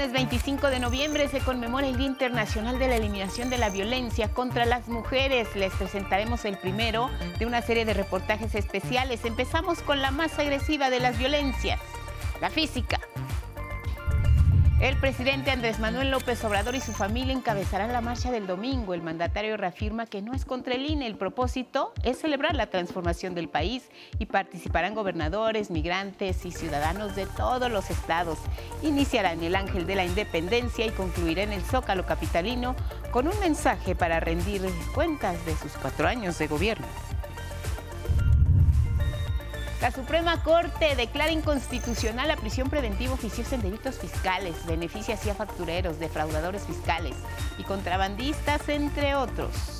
Viernes 25 de noviembre se conmemora el Día Internacional de la Eliminación de la Violencia contra las Mujeres. Les presentaremos el primero de una serie de reportajes especiales. Empezamos con la más agresiva de las violencias, la física. El presidente Andrés Manuel López Obrador y su familia encabezarán la marcha del domingo. El mandatario reafirma que no es contra el INE. El propósito es celebrar la transformación del país y participarán gobernadores, migrantes y ciudadanos de todos los estados. Iniciará en el Ángel de la Independencia y concluirá en el Zócalo Capitalino con un mensaje para rendir cuentas de sus cuatro años de gobierno. La Suprema Corte declara inconstitucional la prisión preventiva oficiosa en delitos fiscales, beneficia a factureros, defraudadores fiscales y contrabandistas, entre otros.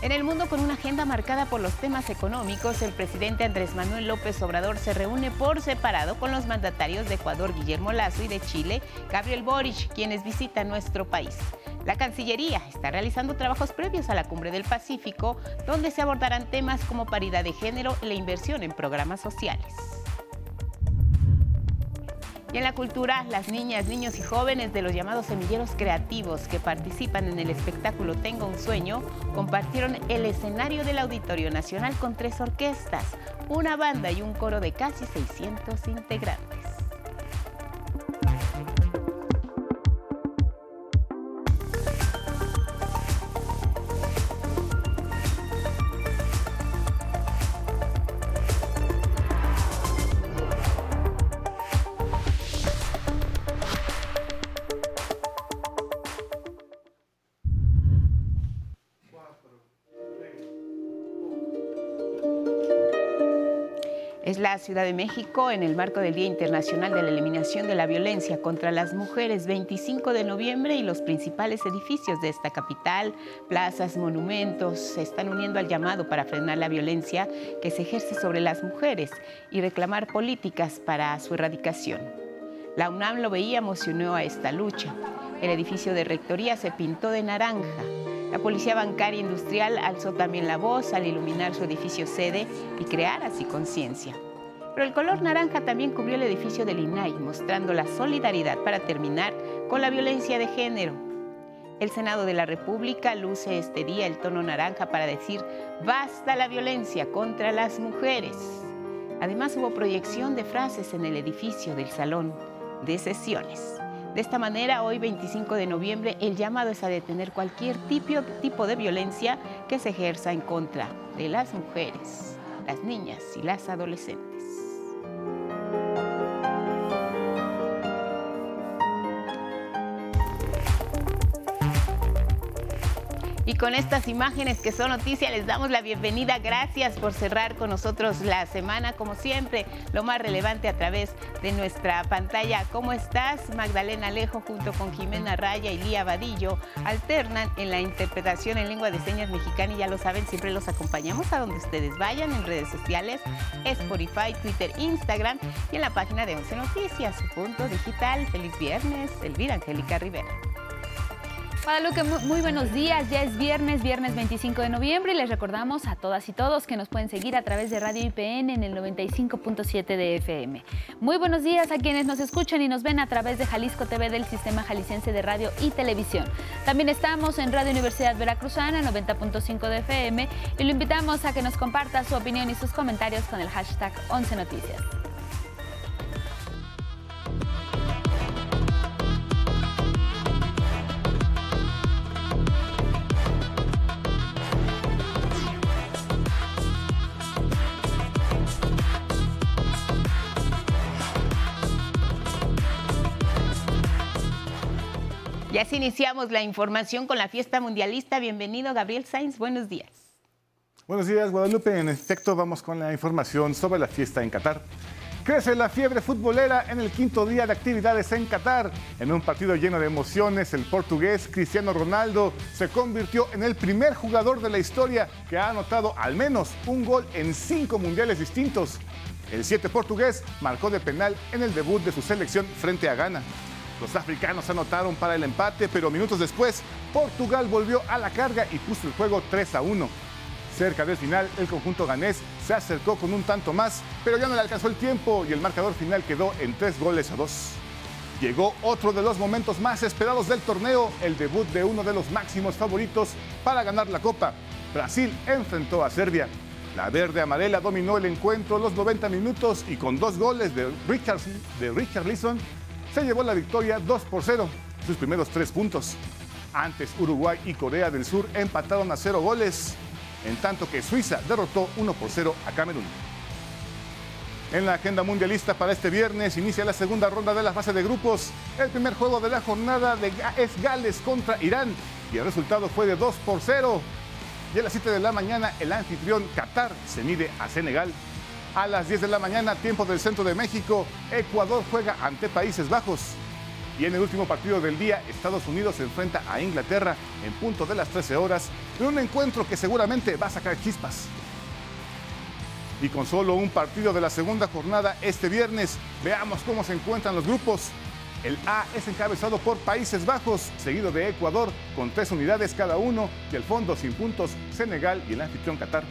En el mundo con una agenda marcada por los temas económicos, el presidente Andrés Manuel López Obrador se reúne por separado con los mandatarios de Ecuador, Guillermo Lazo, y de Chile, Gabriel Boric, quienes visitan nuestro país. La Cancillería está realizando trabajos previos a la Cumbre del Pacífico, donde se abordarán temas como paridad de género y la inversión en programas sociales. Y en la cultura, las niñas, niños y jóvenes de los llamados semilleros creativos que participan en el espectáculo Tengo un sueño compartieron el escenario del Auditorio Nacional con tres orquestas, una banda y un coro de casi 600 integrantes. Ciudad de México en el marco del Día Internacional de la Eliminación de la Violencia contra las Mujeres, 25 de noviembre, y los principales edificios de esta capital, plazas, monumentos, se están uniendo al llamado para frenar la violencia que se ejerce sobre las mujeres y reclamar políticas para su erradicación. La UNAM lo veía, emocionó a esta lucha. El edificio de rectoría se pintó de naranja. La Policía Bancaria Industrial alzó también la voz al iluminar su edificio sede y crear así conciencia. Pero el color naranja también cubrió el edificio del INAI, mostrando la solidaridad para terminar con la violencia de género. El Senado de la República luce este día el tono naranja para decir basta la violencia contra las mujeres. Además hubo proyección de frases en el edificio del Salón de Sesiones. De esta manera, hoy 25 de noviembre, el llamado es a detener cualquier tipo, tipo de violencia que se ejerza en contra de las mujeres, las niñas y las adolescentes. Con estas imágenes que son noticias les damos la bienvenida. Gracias por cerrar con nosotros la semana, como siempre, lo más relevante a través de nuestra pantalla. ¿Cómo estás? Magdalena Alejo junto con Jimena Raya y Lía Vadillo alternan en la interpretación en lengua de señas mexicana y ya lo saben, siempre los acompañamos a donde ustedes vayan en redes sociales, Spotify, Twitter, Instagram y en la página de Once Noticias, punto digital. Feliz viernes, Elvira Angélica Rivera. Guadalupe, muy buenos días. Ya es viernes, viernes 25 de noviembre y les recordamos a todas y todos que nos pueden seguir a través de Radio IPN en el 95.7 de FM. Muy buenos días a quienes nos escuchan y nos ven a través de Jalisco TV del Sistema Jalisciense de Radio y Televisión. También estamos en Radio Universidad Veracruzana 90.5 de FM y lo invitamos a que nos comparta su opinión y sus comentarios con el hashtag 11 Noticias. Y así iniciamos la información con la fiesta mundialista. Bienvenido, Gabriel Sainz. Buenos días. Buenos días, Guadalupe. En efecto, vamos con la información sobre la fiesta en Qatar. Crece la fiebre futbolera en el quinto día de actividades en Qatar. En un partido lleno de emociones, el portugués Cristiano Ronaldo se convirtió en el primer jugador de la historia que ha anotado al menos un gol en cinco mundiales distintos. El siete portugués marcó de penal en el debut de su selección frente a Ghana. Los africanos anotaron para el empate, pero minutos después Portugal volvió a la carga y puso el juego 3 a 1. Cerca del final, el conjunto ganés se acercó con un tanto más, pero ya no le alcanzó el tiempo y el marcador final quedó en tres goles a dos. Llegó otro de los momentos más esperados del torneo, el debut de uno de los máximos favoritos para ganar la Copa. Brasil enfrentó a Serbia. La verde amarela dominó el encuentro los 90 minutos y con dos goles de Richard, de Richard Leeson se llevó la victoria 2 por 0, sus primeros tres puntos. Antes Uruguay y Corea del Sur empataron a cero goles, en tanto que Suiza derrotó 1 por 0 a Camerún. En la agenda mundialista para este viernes inicia la segunda ronda de la fase de grupos. El primer juego de la jornada de es Gales contra Irán y el resultado fue de 2 por 0. Y a las 7 de la mañana el anfitrión Qatar se mide a Senegal. A las 10 de la mañana, tiempo del centro de México, Ecuador juega ante Países Bajos. Y en el último partido del día, Estados Unidos se enfrenta a Inglaterra en punto de las 13 horas, en un encuentro que seguramente va a sacar chispas. Y con solo un partido de la segunda jornada este viernes, veamos cómo se encuentran los grupos. El A es encabezado por Países Bajos, seguido de Ecuador con tres unidades cada uno y el fondo sin puntos Senegal y el anfitrión Qatar.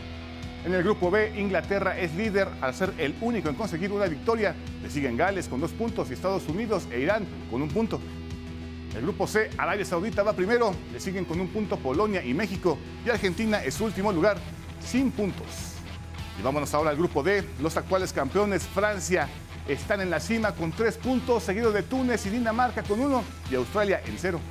En el grupo B, Inglaterra es líder al ser el único en conseguir una victoria. Le siguen Gales con dos puntos y Estados Unidos e Irán con un punto. El grupo C, Arabia Saudita va primero, le siguen con un punto Polonia y México y Argentina es último lugar, sin puntos. Y vámonos ahora al grupo D, los actuales campeones Francia están en la cima con tres puntos, seguido de Túnez y Dinamarca con uno y Australia en cero.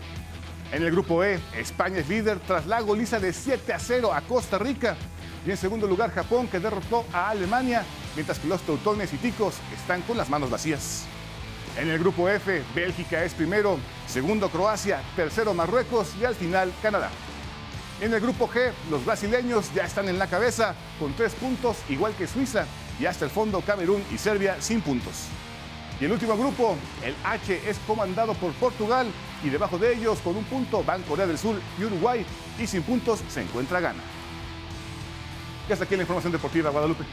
En el grupo E, España es líder tras la goliza de 7 a 0 a Costa Rica. Y en segundo lugar, Japón, que derrotó a Alemania, mientras que los teutones y ticos están con las manos vacías. En el grupo F, Bélgica es primero, segundo Croacia, tercero Marruecos y al final Canadá. En el grupo G, los brasileños ya están en la cabeza con tres puntos, igual que Suiza, y hasta el fondo Camerún y Serbia sin puntos. Y el último grupo, el H, es comandado por Portugal y debajo de ellos con un punto van Corea del Sur y Uruguay y sin puntos se encuentra Ghana. Y hasta aquí la información deportiva, Guadalupe.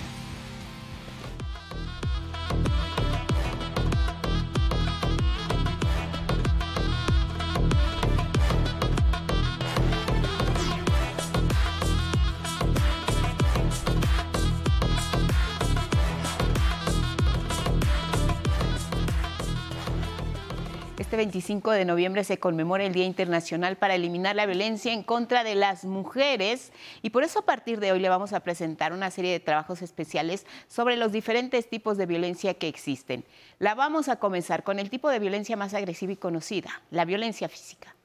Este 25 de noviembre se conmemora el Día Internacional para eliminar la violencia en contra de las mujeres y por eso a partir de hoy le vamos a presentar una serie de trabajos especiales sobre los diferentes tipos de violencia que existen. La vamos a comenzar con el tipo de violencia más agresiva y conocida, la violencia física.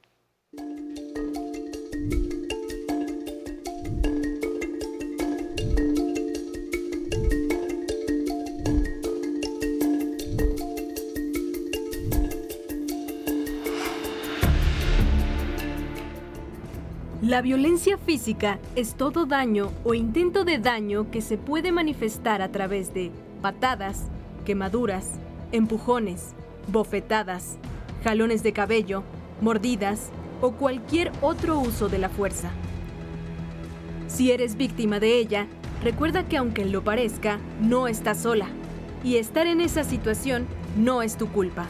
La violencia física es todo daño o intento de daño que se puede manifestar a través de patadas, quemaduras, empujones, bofetadas, jalones de cabello, mordidas o cualquier otro uso de la fuerza. Si eres víctima de ella, recuerda que aunque lo parezca, no estás sola y estar en esa situación no es tu culpa.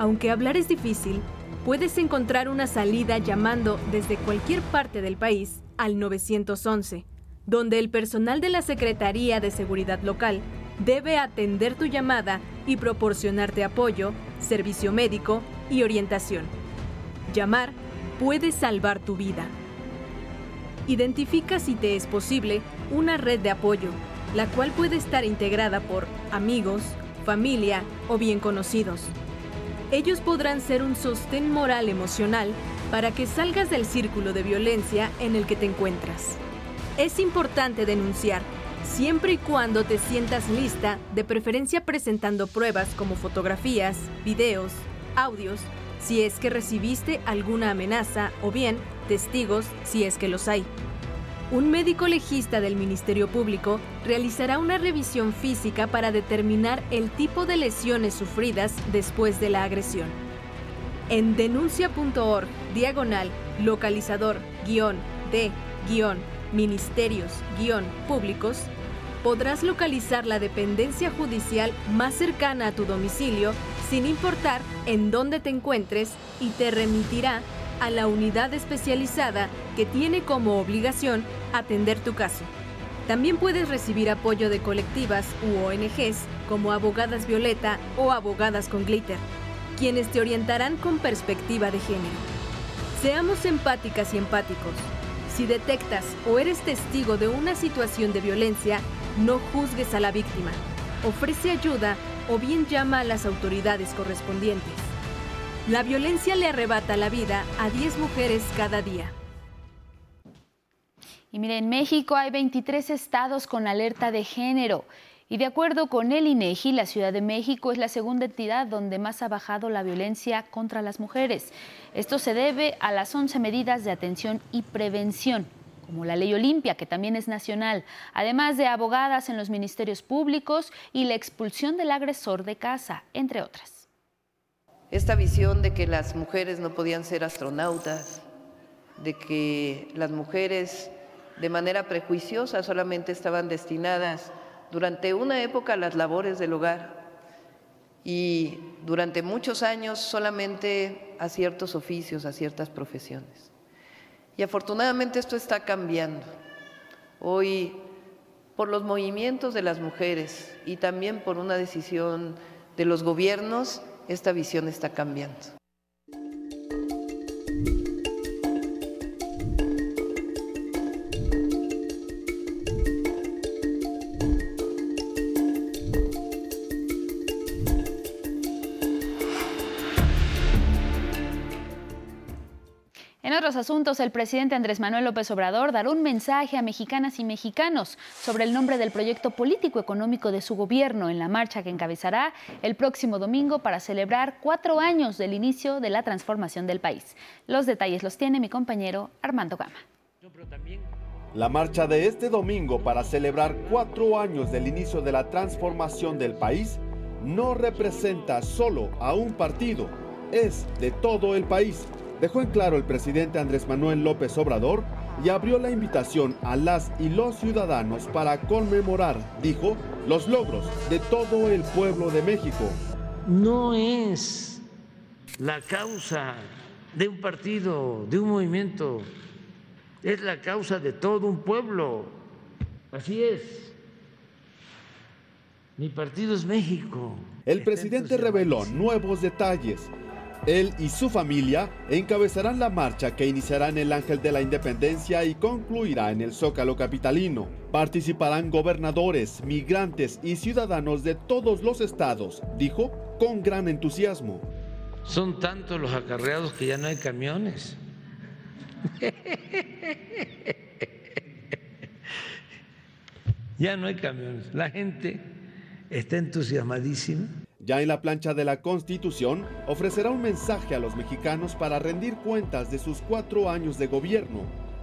Aunque hablar es difícil, puedes encontrar una salida llamando desde cualquier parte del país al 911, donde el personal de la Secretaría de Seguridad Local debe atender tu llamada y proporcionarte apoyo, servicio médico y orientación. Llamar puede salvar tu vida. Identifica si te es posible una red de apoyo, la cual puede estar integrada por amigos, familia o bien conocidos ellos podrán ser un sostén moral emocional para que salgas del círculo de violencia en el que te encuentras. Es importante denunciar, siempre y cuando te sientas lista, de preferencia presentando pruebas como fotografías, videos, audios, si es que recibiste alguna amenaza o bien testigos si es que los hay. Un médico legista del Ministerio Público realizará una revisión física para determinar el tipo de lesiones sufridas después de la agresión. En denuncia.org, diagonal, localizador, guion, de, guion, ministerios, guion, públicos, podrás localizar la dependencia judicial más cercana a tu domicilio sin importar en dónde te encuentres y te remitirá a la unidad especializada que tiene como obligación atender tu caso. También puedes recibir apoyo de colectivas u ONGs como Abogadas Violeta o Abogadas con Glitter, quienes te orientarán con perspectiva de género. Seamos empáticas y empáticos. Si detectas o eres testigo de una situación de violencia, no juzgues a la víctima. Ofrece ayuda o bien llama a las autoridades correspondientes. La violencia le arrebata la vida a 10 mujeres cada día. Y mire, en México hay 23 estados con alerta de género. Y de acuerdo con el INEGI, la Ciudad de México es la segunda entidad donde más ha bajado la violencia contra las mujeres. Esto se debe a las 11 medidas de atención y prevención, como la Ley Olimpia, que también es nacional, además de abogadas en los ministerios públicos y la expulsión del agresor de casa, entre otras. Esta visión de que las mujeres no podían ser astronautas, de que las mujeres de manera prejuiciosa solamente estaban destinadas durante una época las labores del hogar y durante muchos años solamente a ciertos oficios, a ciertas profesiones. Y afortunadamente esto está cambiando. Hoy, por los movimientos de las mujeres y también por una decisión de los gobiernos, esta visión está cambiando. Otros asuntos, el presidente Andrés Manuel López Obrador dará un mensaje a mexicanas y mexicanos sobre el nombre del proyecto político económico de su gobierno en la marcha que encabezará el próximo domingo para celebrar cuatro años del inicio de la transformación del país. Los detalles los tiene mi compañero Armando Gama. La marcha de este domingo para celebrar cuatro años del inicio de la transformación del país no representa solo a un partido, es de todo el país dejó en claro el presidente Andrés Manuel López Obrador y abrió la invitación a las y los ciudadanos para conmemorar, dijo, los logros de todo el pueblo de México. No es la causa de un partido, de un movimiento, es la causa de todo un pueblo. Así es. Mi partido es México. El presidente reveló nuevos detalles él y su familia encabezarán la marcha que iniciará en el Ángel de la Independencia y concluirá en el Zócalo Capitalino. Participarán gobernadores, migrantes y ciudadanos de todos los estados, dijo con gran entusiasmo. Son tantos los acarreados que ya no hay camiones. ya no hay camiones. La gente está entusiasmadísima ya en la plancha de la Constitución, ofrecerá un mensaje a los mexicanos para rendir cuentas de sus cuatro años de gobierno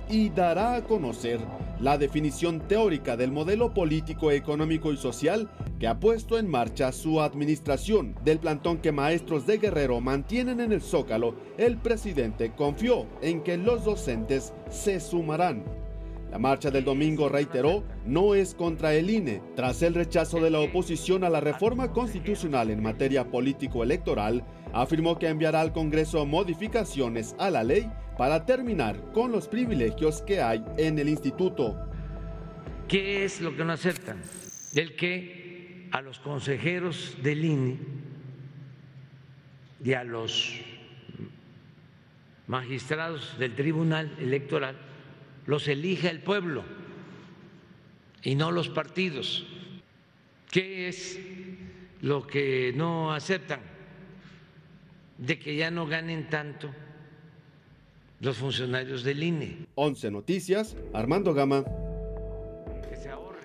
y dará a conocer la definición teórica del modelo político, económico y social que ha puesto en marcha su administración. Del plantón que maestros de Guerrero mantienen en el Zócalo, el presidente confió en que los docentes se sumarán. La marcha del domingo reiteró no es contra el INE. Tras el rechazo de la oposición a la reforma constitucional en materia político-electoral, afirmó que enviará al Congreso modificaciones a la ley para terminar con los privilegios que hay en el instituto. ¿Qué es lo que no aceptan? El que a los consejeros del INE y a los magistrados del Tribunal Electoral los elige el pueblo y no los partidos. ¿Qué es lo que no aceptan? De que ya no ganen tanto los funcionarios del INE. 11 Noticias, Armando Gama.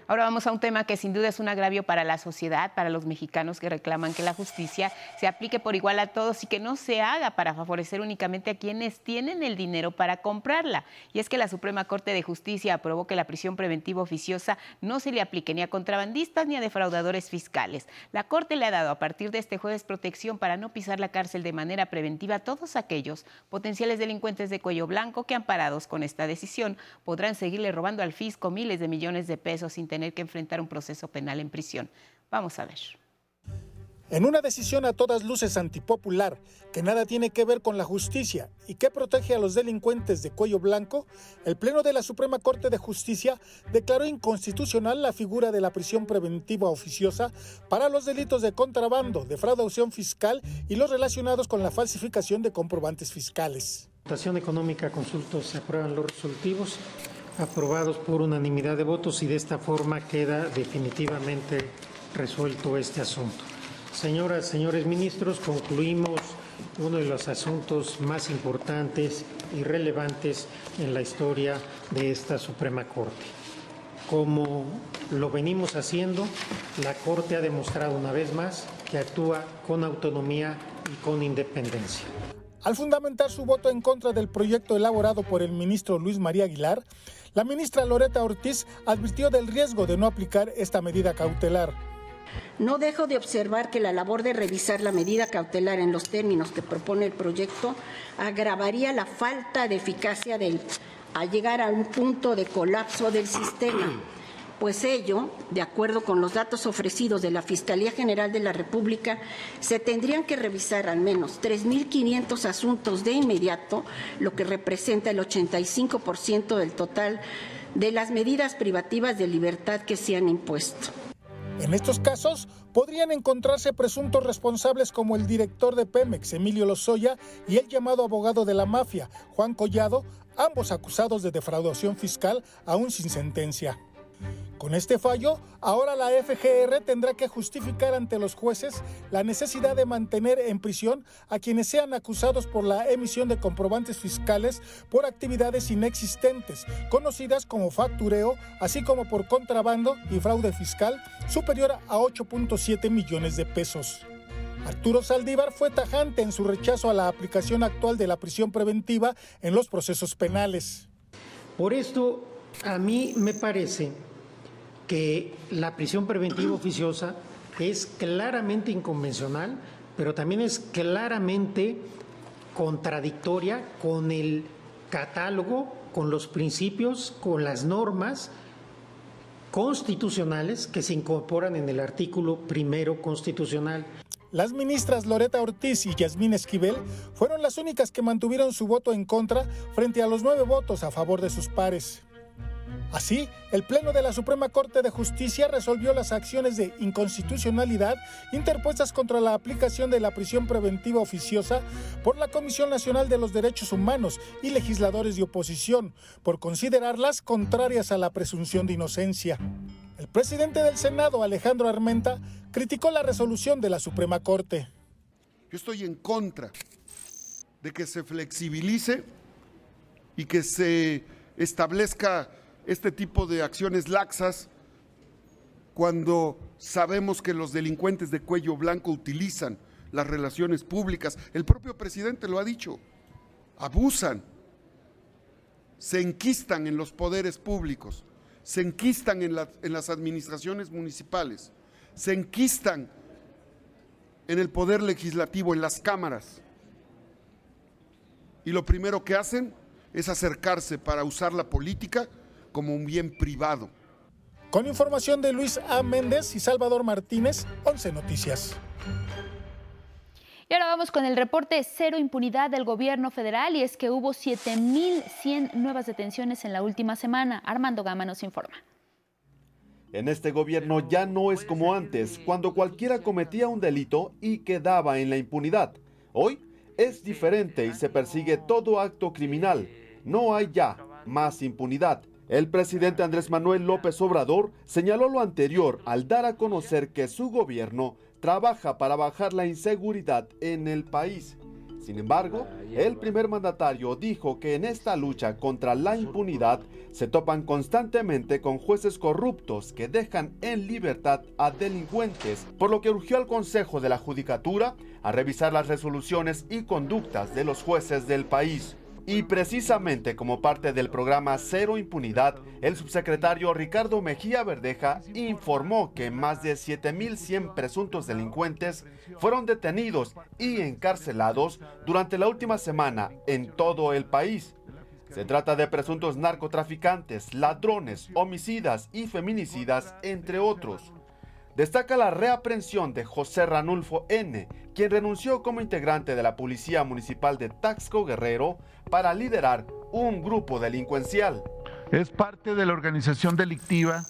Ahora vamos a un tema que sin duda es un agravio para la sociedad, para los mexicanos que reclaman que la justicia se aplique por igual a todos y que no se haga para favorecer únicamente a quienes tienen el dinero para comprarla. Y es que la Suprema Corte de Justicia aprobó que la prisión preventiva oficiosa no se le aplique ni a contrabandistas ni a defraudadores fiscales. La Corte le ha dado a partir de este jueves protección para no pisar la cárcel de manera preventiva a todos aquellos potenciales delincuentes de cuello blanco que amparados con esta decisión podrán seguirle robando al fisco miles de millones de pesos sin tener que enfrentar un proceso penal en prisión. Vamos a ver. En una decisión a todas luces antipopular, que nada tiene que ver con la justicia y que protege a los delincuentes de cuello blanco, el Pleno de la Suprema Corte de Justicia declaró inconstitucional la figura de la prisión preventiva oficiosa para los delitos de contrabando, defraudación fiscal y los relacionados con la falsificación de comprobantes fiscales. Votación económica, consultos, se aprueban los resolutivos aprobados por unanimidad de votos y de esta forma queda definitivamente resuelto este asunto. Señoras, señores ministros, concluimos uno de los asuntos más importantes y relevantes en la historia de esta Suprema Corte. Como lo venimos haciendo, la Corte ha demostrado una vez más que actúa con autonomía y con independencia. Al fundamentar su voto en contra del proyecto elaborado por el ministro Luis María Aguilar, la ministra Loreta Ortiz advirtió del riesgo de no aplicar esta medida cautelar. No dejo de observar que la labor de revisar la medida cautelar en los términos que propone el proyecto agravaría la falta de eficacia del, a llegar a un punto de colapso del sistema, pues ello, de acuerdo con los datos ofrecidos de la Fiscalía General de la República, se tendrían que revisar al menos 3.500 asuntos de inmediato, lo que representa el 85% del total de las medidas privativas de libertad que se han impuesto. En estos casos podrían encontrarse presuntos responsables como el director de Pemex, Emilio Lozoya, y el llamado abogado de la mafia, Juan Collado, ambos acusados de defraudación fiscal aún sin sentencia. Con este fallo, ahora la FGR tendrá que justificar ante los jueces la necesidad de mantener en prisión a quienes sean acusados por la emisión de comprobantes fiscales por actividades inexistentes, conocidas como factureo, así como por contrabando y fraude fiscal superior a 8.7 millones de pesos. Arturo Saldívar fue tajante en su rechazo a la aplicación actual de la prisión preventiva en los procesos penales. Por esto, a mí me parece que la prisión preventiva oficiosa es claramente inconvencional, pero también es claramente contradictoria con el catálogo, con los principios, con las normas constitucionales que se incorporan en el artículo primero constitucional. Las ministras Loreta Ortiz y Yasmín Esquivel fueron las únicas que mantuvieron su voto en contra frente a los nueve votos a favor de sus pares. Así, el Pleno de la Suprema Corte de Justicia resolvió las acciones de inconstitucionalidad interpuestas contra la aplicación de la prisión preventiva oficiosa por la Comisión Nacional de los Derechos Humanos y legisladores de oposición, por considerarlas contrarias a la presunción de inocencia. El presidente del Senado, Alejandro Armenta, criticó la resolución de la Suprema Corte. Yo estoy en contra de que se flexibilice y que se establezca este tipo de acciones laxas cuando sabemos que los delincuentes de cuello blanco utilizan las relaciones públicas. El propio presidente lo ha dicho, abusan, se enquistan en los poderes públicos, se enquistan en, las administraciones municipales, se enquistan en el poder legislativo, en las cámaras. Y lo primero que hacen es acercarse para usar la política como un bien privado. Con información de Luis A. Méndez y Salvador Martínez, 11 Noticias. Y ahora vamos con el reporte cero impunidad del gobierno federal y es que hubo 7.100 nuevas detenciones en la última semana. Armando Gama nos informa. En este gobierno ya no es como antes, cuando cualquiera cometía un delito y quedaba en la impunidad. Hoy es diferente y se persigue todo acto criminal. No hay ya más impunidad. El presidente Andrés Manuel López Obrador señaló lo anterior al dar a conocer que su gobierno trabaja para bajar la inseguridad en el país. Sin embargo, el primer mandatario dijo que en esta lucha contra la impunidad se topan constantemente con jueces corruptos que dejan en libertad a delincuentes, por lo que urgió al Consejo de la Judicatura a revisar las resoluciones y conductas de los jueces del país. Y precisamente como parte del programa Cero Impunidad, el subsecretario Ricardo Mejía Verdeja informó que más de 7.100 presuntos delincuentes fueron detenidos y encarcelados durante la última semana en todo el país. Se trata de presuntos narcotraficantes, ladrones, homicidas y feminicidas, entre otros. destaca la reaprensión de José Ranulfo N., quien renunció como integrante de la Policía Municipal de Taxco Guerrero para liderar un grupo delincuencial. Es parte de la organización delictiva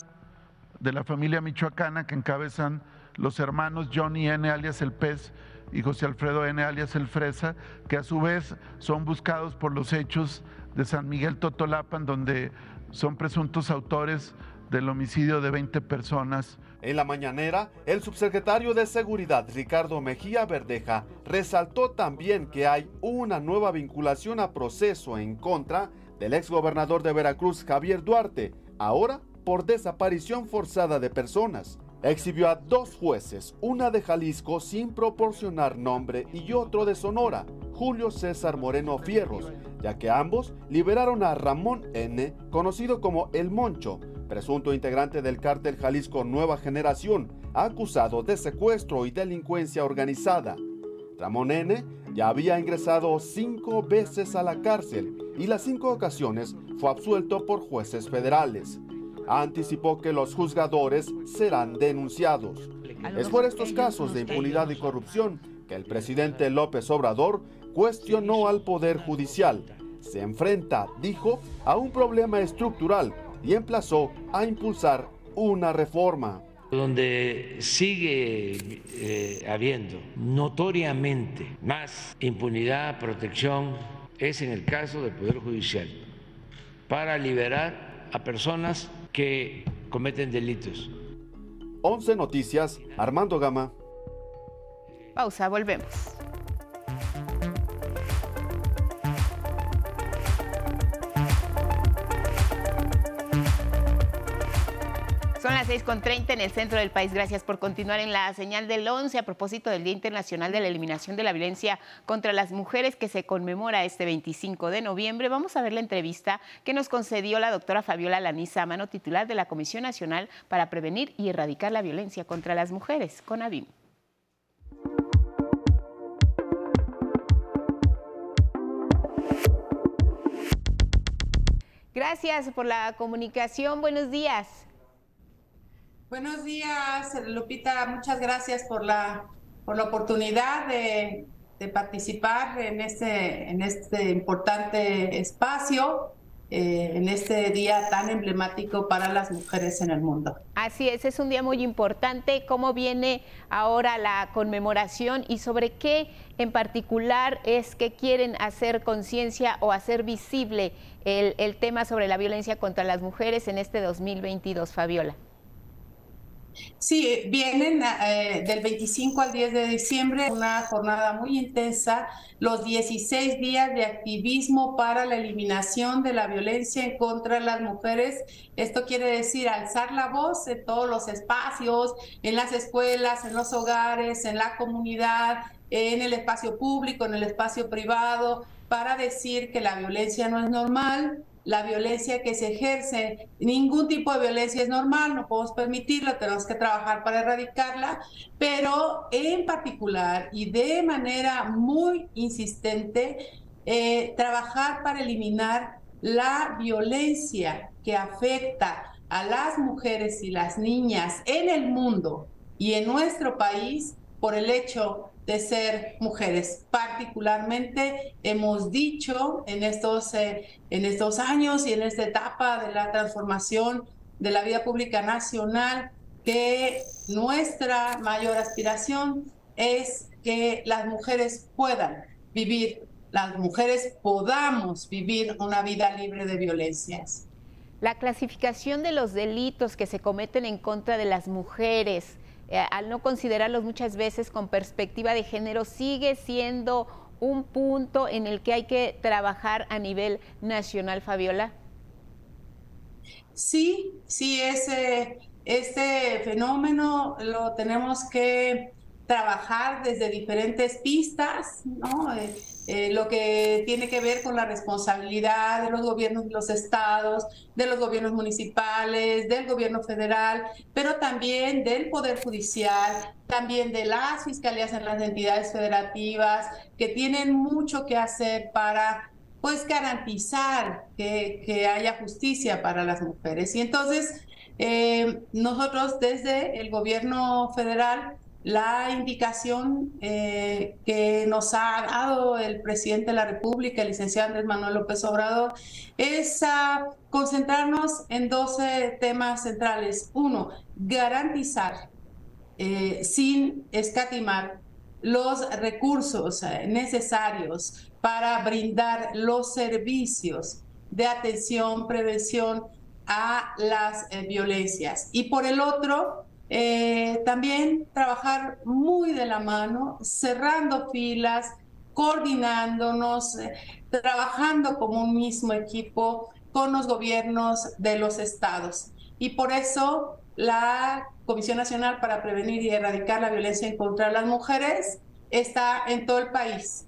de la familia michoacana que encabezan los hermanos Johnny N. alias El Pez y José Alfredo N. alias El Fresa, que a su vez son buscados por los hechos de San Miguel Totolapan, donde son presuntos autores del homicidio de 20 personas. En la mañanera, el subsecretario de Seguridad Ricardo Mejía Verdeja resaltó también que hay una nueva vinculación a proceso en contra del exgobernador de Veracruz Javier Duarte, ahora por desaparición forzada de personas. Exhibió a dos jueces, una de Jalisco sin proporcionar nombre y otro de Sonora, Julio César Moreno Fierros, ya que ambos liberaron a Ramón N., conocido como El Moncho, presunto integrante del cártel Jalisco Nueva Generación, acusado de secuestro y delincuencia organizada. Ramón N. ya había ingresado cinco veces a la cárcel y las cinco ocasiones fue absuelto por jueces federales. Anticipó que los juzgadores serán denunciados. Es por estos casos de impunidad y corrupción que el presidente López Obrador cuestionó al Poder Judicial. Se enfrenta, dijo, a un problema estructural y emplazó a impulsar una reforma. Donde sigue eh, habiendo notoriamente más impunidad, protección, es en el caso del Poder Judicial, para liberar a personas que cometen delitos. 11 Noticias, Armando Gama. Pausa, volvemos. Son las 6.30 en el centro del país. Gracias por continuar en la señal del 11 a propósito del Día Internacional de la Eliminación de la Violencia contra las Mujeres que se conmemora este 25 de noviembre. Vamos a ver la entrevista que nos concedió la doctora Fabiola Laniza Mano, titular de la Comisión Nacional para Prevenir y Erradicar la Violencia contra las Mujeres, con ABIM. Gracias por la comunicación. Buenos días. Buenos días, Lupita. Muchas gracias por la, por la oportunidad de, participar en este, en este importante espacio, eh, en este día tan emblemático para las mujeres en el mundo. Así es, es un día muy importante. ¿Cómo viene ahora la conmemoración y sobre qué en particular es que quieren hacer conciencia o hacer visible el, el tema sobre la violencia contra las mujeres en este 2022, Fabiola? Sí, vienen eh, del 25 al 10 de diciembre, una jornada muy intensa, los 16 días de activismo para la eliminación de la violencia en contra de las mujeres. Esto quiere decir alzar la voz en todos los espacios, en las escuelas, en los hogares, en la comunidad, en el espacio público, en el espacio privado, para decir que la violencia no es normal, la violencia que se ejerce. Ningún tipo de violencia es normal, no podemos permitirla, tenemos que trabajar para erradicarla, pero en particular y de manera muy insistente, eh, trabajar para eliminar la violencia que afecta a las mujeres y las niñas en el mundo y en nuestro país por el hecho de ser mujeres. Particularmente hemos dicho en estos, eh, en estos años y en esta etapa de la transformación de la vida pública nacional que nuestra mayor aspiración es que las mujeres puedan vivir, las mujeres podamos vivir una vida libre de violencias. La clasificación de los delitos que se cometen en contra de las mujeres, eh, al no considerarlos muchas veces con perspectiva de género, sigue siendo un punto en el que hay que trabajar a nivel nacional, Fabiola? Sí, sí, ese, este fenómeno lo tenemos que trabajar desde diferentes pistas. Eh, eh, lo que tiene que ver con la responsabilidad de los gobiernos de los estados, de los gobiernos municipales, del gobierno federal, pero también del Poder Judicial, también de las fiscalías en las entidades federativas, que tienen mucho que hacer para pues garantizar que, que haya justicia para las mujeres. Y entonces eh, nosotros desde el gobierno federal la indicación eh, que nos ha dado el presidente de la República, el licenciado Andrés Manuel López Obrador, es concentrarnos en 12 temas centrales. Uno, garantizar eh, sin escatimar los recursos eh, necesarios para brindar los servicios de atención, prevención a las violencias. Y por el otro, eh, también trabajar muy de la mano, cerrando filas, coordinándonos, eh, trabajando como un mismo equipo con los gobiernos de los estados. Y por eso la Comisión Nacional para Prevenir y Erradicar la Violencia contra las Mujeres está en todo el país.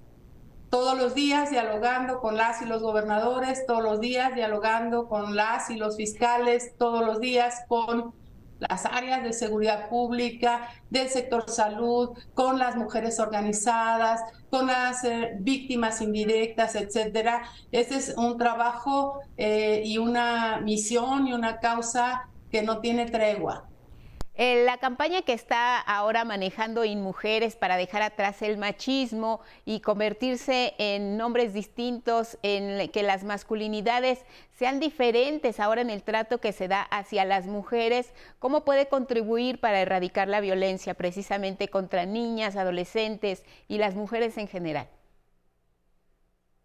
Todos los días dialogando con las y los gobernadores, todos los días dialogando con las y los fiscales, todos los días con las áreas de seguridad pública, del sector salud, con las mujeres organizadas, con las eh, víctimas indirectas, etcétera. Este es un trabajo eh, y una misión y una causa que no tiene tregua. Eh, la campaña que está ahora manejando InMujeres para dejar atrás el machismo y convertirse en nombres distintos, en que las masculinidades sean diferentes ahora en el trato que se da hacia las mujeres, ¿cómo puede contribuir para erradicar la violencia precisamente contra niñas, adolescentes y las mujeres en general?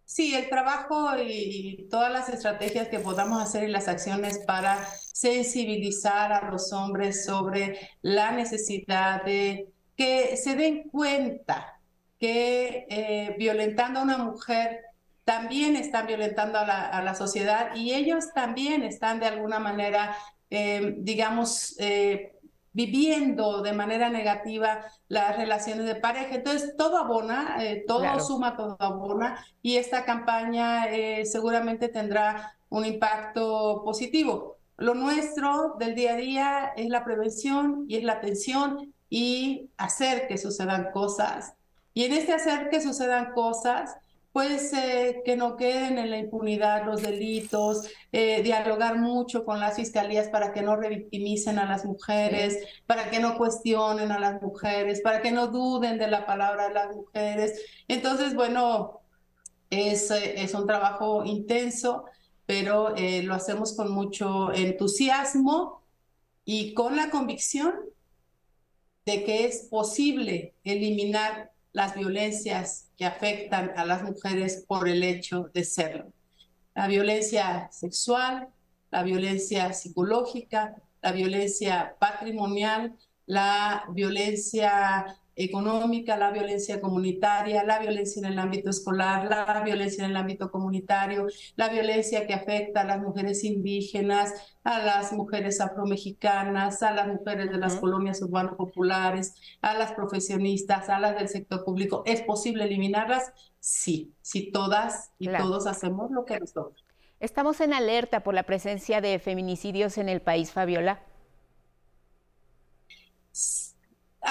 Sí, el trabajo y todas las estrategias que podamos hacer y las acciones para sensibilizar a los hombres sobre la necesidad de que se den cuenta que eh, violentando a una mujer también están violentando a la, sociedad y ellos también están de alguna manera, eh, digamos, eh, viviendo de manera negativa las relaciones de pareja. Entonces, todo abona, eh, todo suma, todo abona, y esta campaña eh, seguramente tendrá un impacto positivo. Lo nuestro del día a día es la prevención y es la atención y hacer que sucedan cosas. Y en este hacer que sucedan cosas, pues que no queden en la impunidad los delitos, eh, dialogar mucho con las fiscalías para que no revictimicen a las mujeres, para que no cuestionen a las mujeres, para que no duden de la palabra de las mujeres. Entonces, bueno, es, es un trabajo intenso, pero eh, lo hacemos con mucho entusiasmo y con la convicción de que es posible eliminar las violencias que afectan a las mujeres por el hecho de serlo. La violencia sexual, la violencia psicológica, la violencia patrimonial, la violencia económica, la violencia comunitaria, la violencia en el ámbito escolar, la violencia en el ámbito comunitario, la violencia que afecta a las mujeres indígenas, a las mujeres afromexicanas, a las mujeres de las colonias urbanas populares, a las profesionistas, a las del sector público. ¿Es posible eliminarlas? Sí, si todas y todos hacemos lo que nos toca. Estamos en alerta por la presencia de feminicidios en el país, Fabiola.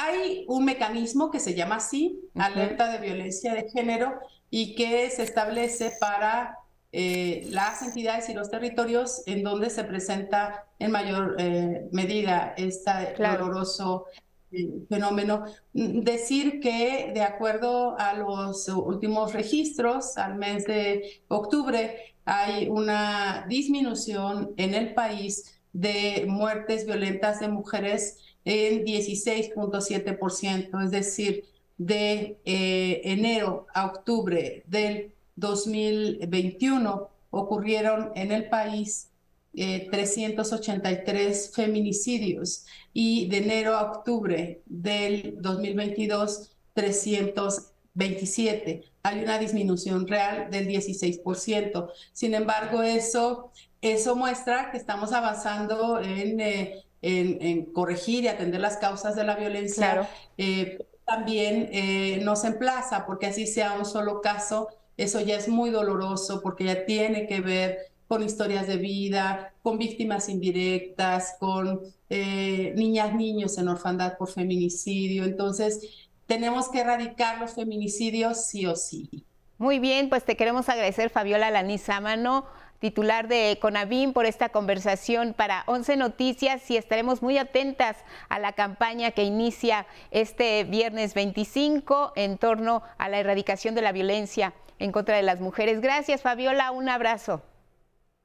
Hay un mecanismo que se llama así, alerta de violencia de género, y que se establece para eh, las entidades y los territorios en donde se presenta en mayor eh, medida este doloroso eh, fenómeno. Decir que de acuerdo a los últimos registros, al mes de octubre, hay una disminución en el país de muertes violentas de mujeres en 16.7%, es decir, de eh, enero a octubre del 2021 ocurrieron en el país 383 eh, feminicidios y de enero a octubre del 2022 327. Hay una disminución real del 16%. Sin embargo, eso, eso muestra que estamos avanzando en eh, en, corregir y atender las causas de la violencia, eh, también eh, nos emplaza, porque así sea un solo caso, eso ya es muy doloroso, porque ya tiene que ver con historias de vida, con víctimas indirectas, con eh, niñas, niños en orfandad por feminicidio. Entonces, tenemos que erradicar los feminicidios sí o sí. Muy bien, pues te queremos agradecer, Fabiola Lanizámano titular de Conavim, por esta conversación para 11 Noticias y estaremos muy atentas a la campaña que inicia este viernes 25 en torno a la erradicación de la violencia en contra de las mujeres. Gracias, Fabiola. Un abrazo.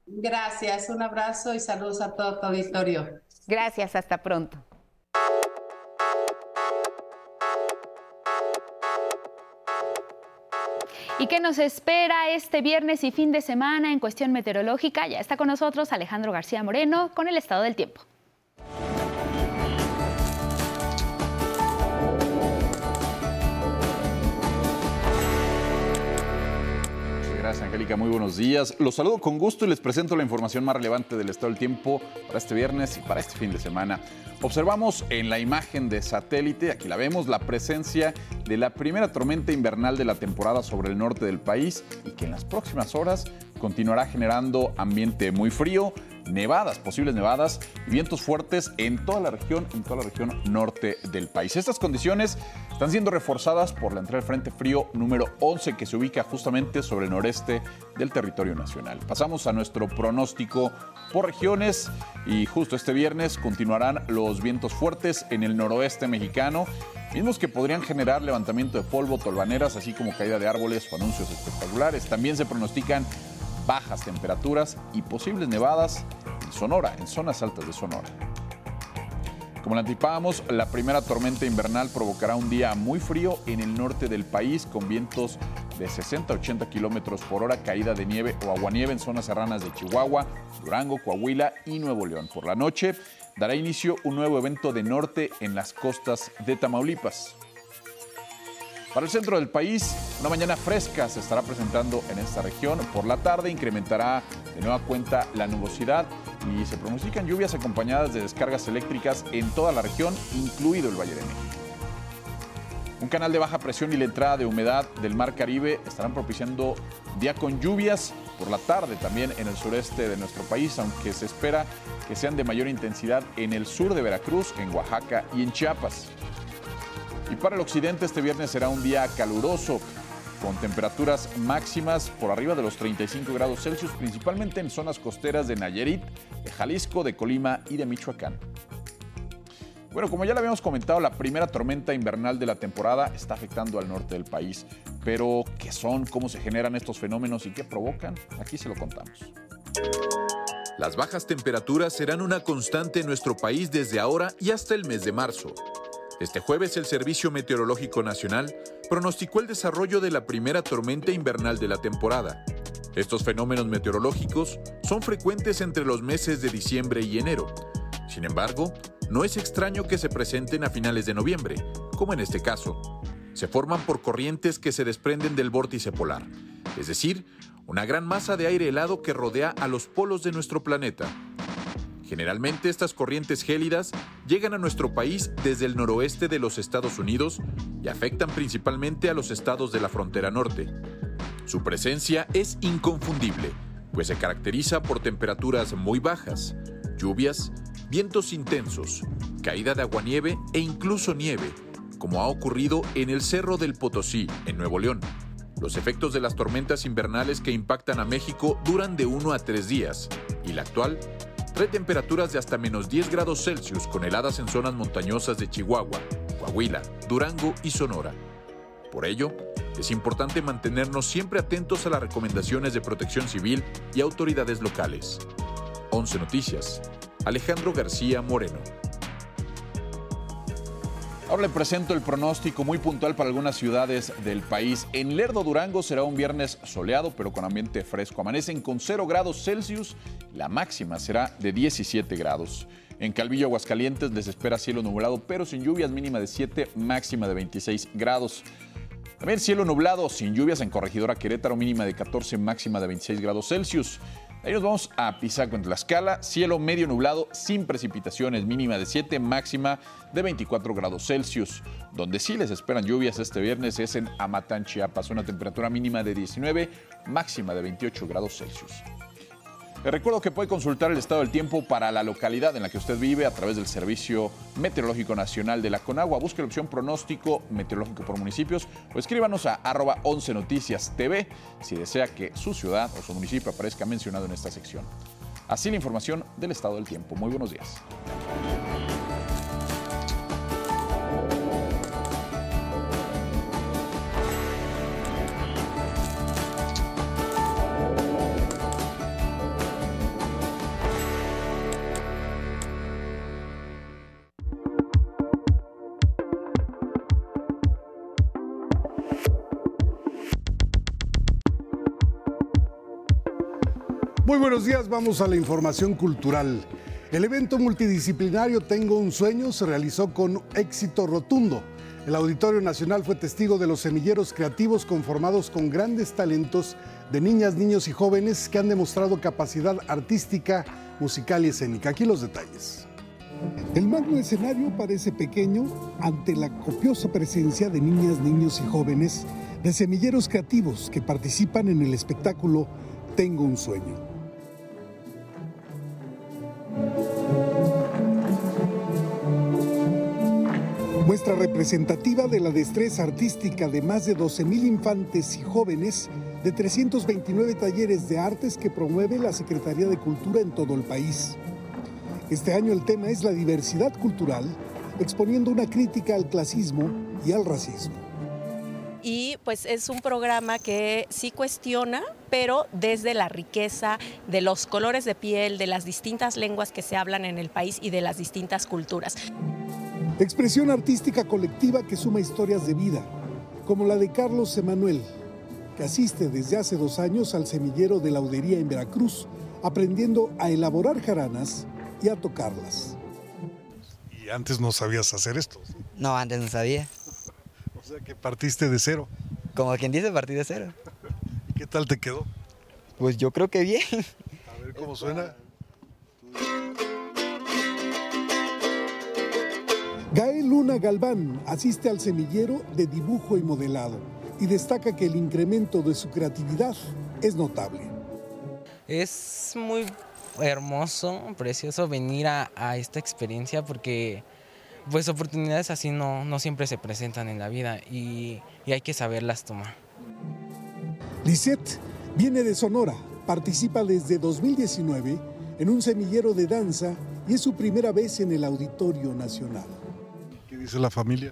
Gracias, un abrazo y saludos a todo tu auditorio. Gracias, hasta pronto. ¿Y qué nos espera este viernes y fin de semana en cuestión meteorológica? Ya está con nosotros Alejandro García Moreno con el estado del tiempo. Gracias, Angélica. Muy buenos días. Los saludo con gusto y les presento la información más relevante del estado del tiempo para este viernes y para este fin de semana. Observamos en la imagen de satélite, aquí la vemos, la presencia de la primera tormenta invernal de la temporada sobre el norte del país y que en las próximas horas continuará generando ambiente muy frío, nevadas, posibles nevadas y vientos fuertes en toda la región, en toda la región norte del país. Estas condiciones están siendo reforzadas por la entrada del Frente Frío número 11 que se ubica justamente sobre el noreste del territorio nacional. Pasamos a nuestro pronóstico por regiones y justo este viernes continuarán los vientos fuertes en el noroeste mexicano mismos que podrían generar levantamiento de polvo, tolvaneras, así como caída de árboles o anuncios espectaculares. También se pronostican bajas temperaturas y posibles nevadas en Sonora, en zonas altas de Sonora. Como lo anticipábamos, la primera tormenta invernal provocará un día muy frío en el norte del país con vientos de 60 a 80 kilómetros por hora, caída de nieve o aguanieve en zonas serranas de Chihuahua, Durango, Coahuila y Nuevo León. Por la noche dará inicio un nuevo evento de norte en las costas de Tamaulipas. Para el centro del país, una mañana fresca se estará presentando en esta región. Por la tarde incrementará de nueva cuenta la nubosidad y se pronostican lluvias acompañadas de descargas eléctricas en toda la región, incluido el Valle de México. Un canal de baja presión y la entrada de humedad del Mar Caribe estarán propiciando día con lluvias por la tarde también en el sureste de nuestro país, aunque se espera que sean de mayor intensidad en el sur de Veracruz, en Oaxaca y en Chiapas. Y para el occidente este viernes será un día caluroso, con temperaturas máximas por arriba de los 35 grados Celsius, principalmente en zonas costeras de Nayarit, de Jalisco, de Colima y de Michoacán. Bueno, como ya le habíamos comentado, la primera tormenta invernal de la temporada está afectando al norte del país. Pero, ¿qué son? ¿Cómo se generan estos fenómenos y qué provocan? Aquí se lo contamos. Las bajas temperaturas serán una constante en nuestro país desde ahora y hasta el mes de marzo. Este jueves el Servicio Meteorológico Nacional pronosticó el desarrollo de la primera tormenta invernal de la temporada. Estos fenómenos meteorológicos son frecuentes entre los meses de diciembre y enero. Sin embargo, no es extraño que se presenten a finales de noviembre, como en este caso. Se forman por corrientes que se desprenden del vórtice polar, es decir, una gran masa de aire helado que rodea a los polos de nuestro planeta. Generalmente estas corrientes gélidas llegan a nuestro país desde el noroeste de los Estados Unidos y afectan principalmente a los estados de la frontera norte. Su presencia es inconfundible, pues se caracteriza por temperaturas muy bajas, lluvias, vientos intensos, caída de aguanieve e incluso nieve, como ha ocurrido en el Cerro del Potosí, en Nuevo León. Los efectos de las tormentas invernales que impactan a México duran de 1 a 3 días, y la actual temperaturas de hasta menos 10 grados Celsius con heladas en zonas montañosas de Chihuahua, Coahuila, Durango y Sonora. Por ello, es importante mantenernos siempre atentos a las recomendaciones de protección civil y autoridades locales. 11 Noticias. Alejandro García Moreno. Ahora le presento el pronóstico muy puntual para algunas ciudades del país. En Lerdo, Durango será un viernes soleado, pero con ambiente fresco. Amanecen con 0 grados Celsius, la máxima será de 17 grados. En Calvillo, Aguascalientes, les espera cielo nublado, pero sin lluvias, mínima de 7, máxima de 26 grados. También cielo nublado, sin lluvias en Corregidora Querétaro, mínima de 14, máxima de 26 grados Celsius. Ahí nos vamos a Pisaco en Tlaxcala, cielo medio nublado, sin precipitaciones, mínima de 7, máxima de 24 grados Celsius. Donde sí les esperan lluvias este viernes es en Amatán, Chiapas, una temperatura mínima de 19, máxima de 28 grados Celsius. Le recuerdo que puede consultar el estado del tiempo para la localidad en la que usted vive a través del Servicio Meteorológico Nacional de la Conagua. Busque la opción pronóstico meteorológico por municipios o escríbanos a arroba 11 Noticias TV si desea que su ciudad o su municipio aparezca mencionado en esta sección. Así la información del estado del tiempo. Muy buenos días. Muy buenos días, vamos a la información cultural. El evento multidisciplinario Tengo un sueño se realizó con éxito rotundo. El Auditorio Nacional fue testigo de los semilleros creativos conformados con grandes talentos de niñas, niños y jóvenes que han demostrado capacidad artística, musical y escénica. Aquí los detalles. El magno escenario parece pequeño ante la copiosa presencia de niñas, niños y jóvenes de semilleros creativos que participan en el espectáculo Tengo un sueño. Muestra representativa de la destreza artística de más de 12.000 infantes y jóvenes de 329 talleres de artes que promueve la Secretaría de Cultura en todo el país. Este año el tema es la diversidad cultural, exponiendo una crítica al clasismo y al racismo y pues es un programa que sí cuestiona, pero desde la riqueza de los colores de piel, de las distintas lenguas que se hablan en el país y de las distintas culturas. Expresión artística colectiva que suma historias de vida, como la de Carlos Emanuel, que asiste desde hace dos años al semillero de laudería en Veracruz, aprendiendo a elaborar jaranas y a tocarlas. ¿Y antes no sabías hacer esto? No, antes no sabía. O sea que partiste de cero. Como quien dice, partí de cero. ¿Y qué tal te quedó? Pues yo creo que bien. A ver cómo suena. Gael Luna Galván asiste al semillero de dibujo y modelado y destaca que el incremento de su creatividad es notable. Es muy hermoso, precioso venir a, esta experiencia porque pues oportunidades así no, no siempre se presentan en la vida y, y hay que saberlas tomar. Lisette viene de Sonora, participa desde 2019 en un semillero de danza y es su primera vez en el Auditorio Nacional dice la familia?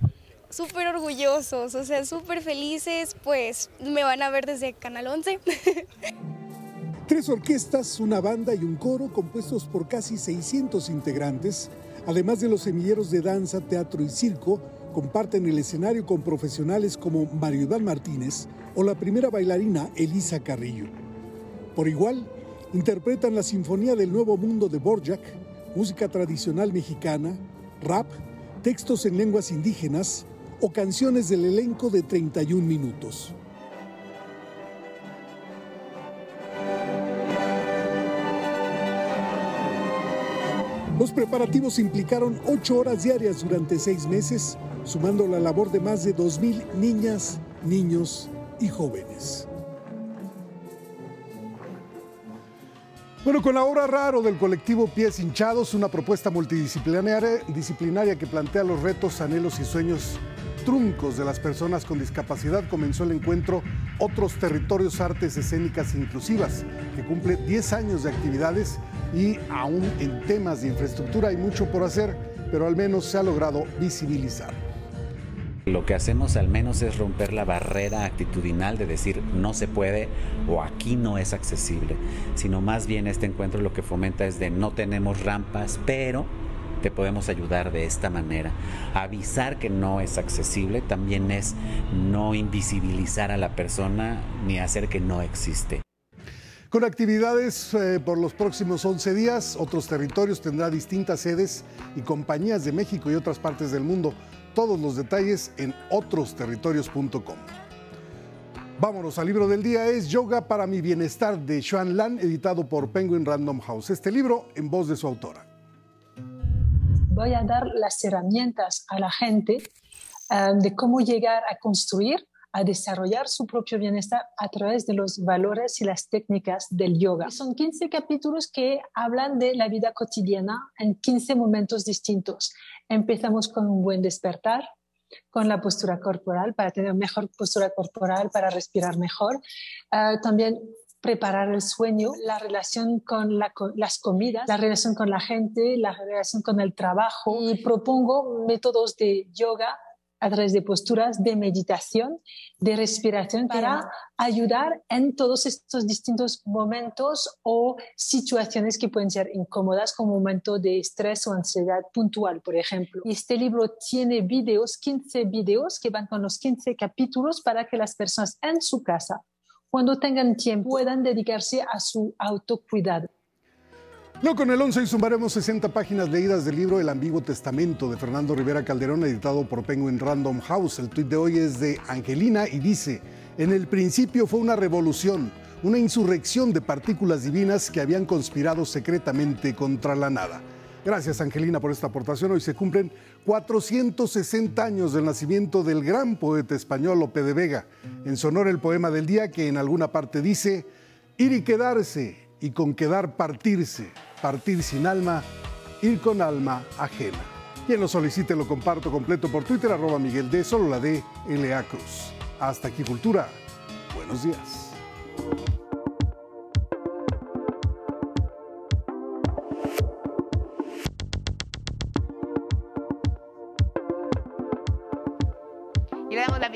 Súper orgullosos, o sea, súper felices, pues me van a ver desde Canal 11. Tres orquestas, una banda y un coro compuestos por casi 600 integrantes, además de los semilleros de danza, teatro y circo, comparten el escenario con profesionales como Mario Iván Martínez o la primera bailarina Elisa Carrillo. Por igual, interpretan la Sinfonía del Nuevo Mundo de Borjak, música tradicional mexicana, rap, textos en lenguas indígenas o canciones del elenco de 31 minutos. Los preparativos implicaron ocho horas diarias durante seis meses, sumando la labor de más de 2.000 niñas, niños y jóvenes. Bueno, con la obra Raro del colectivo Pies Hinchados, una propuesta multidisciplinaria disciplinaria que plantea los retos, anhelos y sueños truncos de las personas con discapacidad, comenzó el encuentro Otros Territorios Artes Escénicas Inclusivas, que cumple 10 años de actividades y aún en temas de infraestructura hay mucho por hacer, pero al menos se ha logrado visibilizar. Lo que hacemos al menos es romper la barrera actitudinal de decir no se puede o aquí no es accesible, sino más bien este encuentro lo que fomenta es de no tenemos rampas, pero te podemos ayudar de esta manera. Avisar que no es accesible también es no invisibilizar a la persona ni hacer que no existe. Con actividades eh, por los próximos 11 días, otros territorios tendrá distintas sedes y compañías de México y otras partes del mundo. Todos los detalles en otrosterritorios.com. Vámonos al libro del día, es Yoga para mi bienestar de Xuan Lan, editado por Penguin Random House. Este libro en voz de su autora. Voy a dar las herramientas a la gente eh, de cómo llegar a construir a desarrollar su propio bienestar a través de los valores y las técnicas del yoga. Son 15 capítulos que hablan de la vida cotidiana en 15 momentos distintos. Empezamos con un buen despertar, con la postura corporal, para tener mejor postura corporal, para respirar mejor. Ah, también preparar el sueño, la relación con, las comidas, la relación con la gente, la relación con el trabajo. Y propongo métodos de yoga a través de posturas de meditación, de respiración, para ayudar en todos estos distintos momentos o situaciones que pueden ser incómodas, como un momento de estrés o ansiedad puntual, por ejemplo. Y este libro tiene videos, 15 videos que van con los 15 capítulos para que las personas en su casa, cuando tengan tiempo, puedan dedicarse a su autocuidado. Luego con el 11 y sumaremos 60 páginas leídas del libro El Ambiguo Testamento de Fernando Rivera Calderón, editado por Penguin Random House. El tuit de hoy es de Angelina y dice, en el principio fue una revolución, una insurrección de partículas divinas que habían conspirado secretamente contra la nada. Gracias Angelina por esta aportación. Hoy se cumplen 460 años del nacimiento del gran poeta español Lope de Vega. En su honor el poema del día que en alguna parte dice, ir y quedarse y con quedar partirse partir sin alma, ir con alma ajena. Quien lo solicite lo comparto completo por Twitter, arroba Miguel D, solo la D, L.A. Cruz. Hasta aquí, Cultura. Buenos días.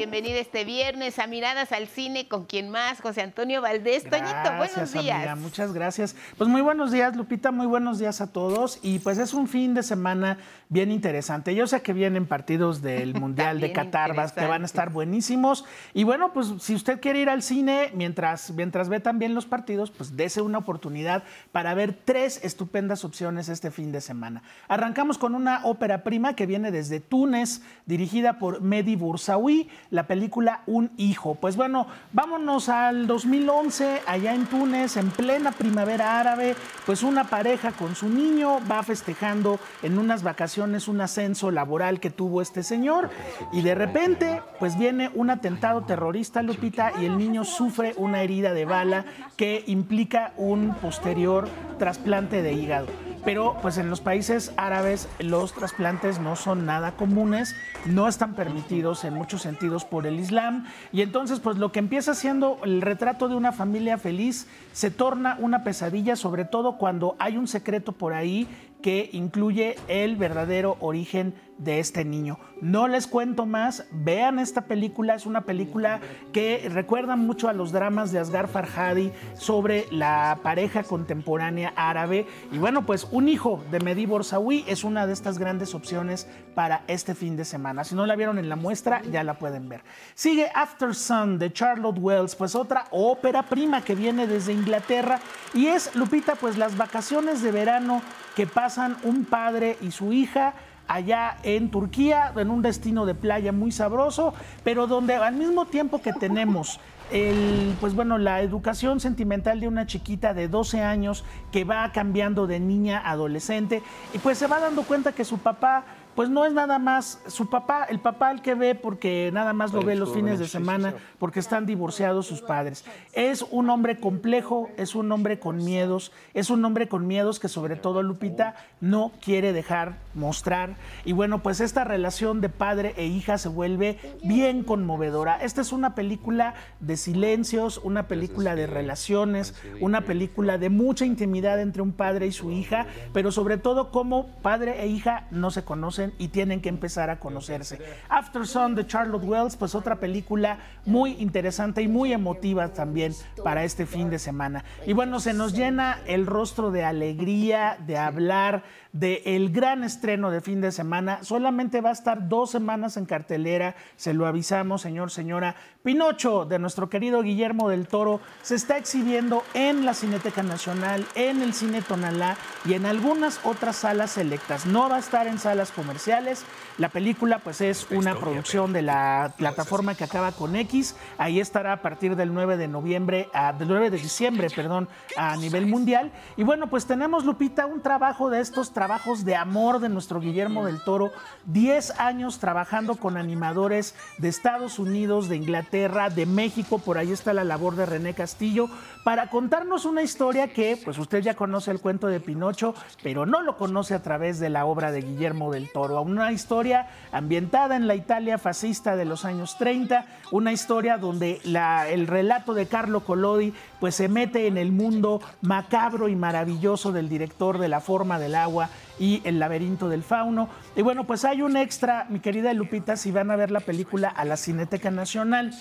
Bienvenida este viernes a Miradas al Cine con quien más, José Antonio Valdés. Toñito, buenos días. muchas gracias. Pues muy buenos días, Lupita, muy buenos días a todos. Y pues es un fin de semana bien interesante. Yo sé que vienen partidos del Mundial de Qatar que van a estar buenísimos. Y bueno, pues si usted quiere ir al cine mientras, mientras ve también los partidos, pues dese una oportunidad para ver tres estupendas opciones este fin de semana. Arrancamos con una ópera prima que viene desde Túnez, dirigida por Mehdi Boursaoui la película Un Hijo. Pues bueno, vámonos al 2011, allá en Túnez, en plena primavera árabe, pues una pareja con su niño va festejando en unas vacaciones un ascenso laboral que tuvo este señor y de repente pues viene un atentado terrorista, Lupita, y el niño sufre una herida de bala que implica un posterior trasplante de hígado pero pues en los países árabes los trasplantes no son nada comunes, no están permitidos en muchos sentidos por el Islam y entonces pues lo que empieza siendo el retrato de una familia feliz se torna una pesadilla, sobre todo cuando hay un secreto por ahí que incluye el verdadero origen de este niño. No les cuento más, vean esta película, es una película que recuerda mucho a los dramas de Asghar Farhadi sobre la pareja contemporánea árabe. Y bueno, pues Un hijo de Mehdi Borsawi es una de estas grandes opciones para este fin de semana. Si no la vieron en la muestra, ya la pueden ver. Sigue After Sun de Charlotte Wells, pues otra ópera prima que viene desde Inglaterra y es, Lupita, pues las vacaciones de verano que pasan un padre y su hija allá en Turquía, en un destino de playa muy sabroso, pero donde al mismo tiempo que tenemos el, pues bueno, la educación sentimental de una chiquita de 12 años que va cambiando de niña a adolescente y pues se va dando cuenta que su papá pues no es nada más su papá, el papá el que ve porque nada más lo ve los fines de semana porque están divorciados sus padres. Es un hombre complejo, es un hombre con miedos, es un hombre con miedos que sobre todo Lupita no quiere dejar mostrar. Y bueno, pues esta relación de padre e hija se vuelve bien conmovedora. Esta es una película de silencios, una película de relaciones, una película de mucha intimidad entre un padre y su hija, pero sobre todo como padre e hija no se conocen y tienen que empezar a conocerse. After Sun de Charlotte Wells, pues otra película muy interesante y muy emotiva también para este fin de semana. Y bueno, se nos llena el rostro de alegría, de hablar, del el gran estreno de fin de semana. Solamente va a estar dos semanas en cartelera, se lo avisamos, señor, señora. Pinocho, de nuestro querido Guillermo del Toro, se está exhibiendo en la Cineteca Nacional, en el Cine Tonalá y en algunas otras salas selectas. No va a estar en salas comerciales. La película, pues, es una producción de la plataforma que acaba con X. Ahí estará a partir del 9 de noviembre, a, del 9 de diciembre, perdón, a nivel mundial. Y bueno, pues tenemos, Lupita, un trabajo de estos trabajos de amor de nuestro Guillermo del Toro, 10 años trabajando con animadores de Estados Unidos, de Inglaterra, de México, por ahí está la labor de René Castillo, para contarnos una historia que, pues usted ya conoce el cuento de Pinocho, pero no lo conoce a través de la obra de Guillermo del Toro, una historia ambientada en la Italia fascista de los años 30, una historia donde el relato de Carlo Collodi pues se mete en el mundo macabro y maravilloso del director de La forma del agua y El laberinto del fauno. Y bueno, pues hay un extra, mi querida Lupita, si van a ver la película a la Cineteca Nacional.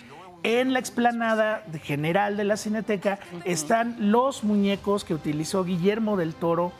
En la explanada general de la Cineteca están los muñecos que utilizó Guillermo del Toro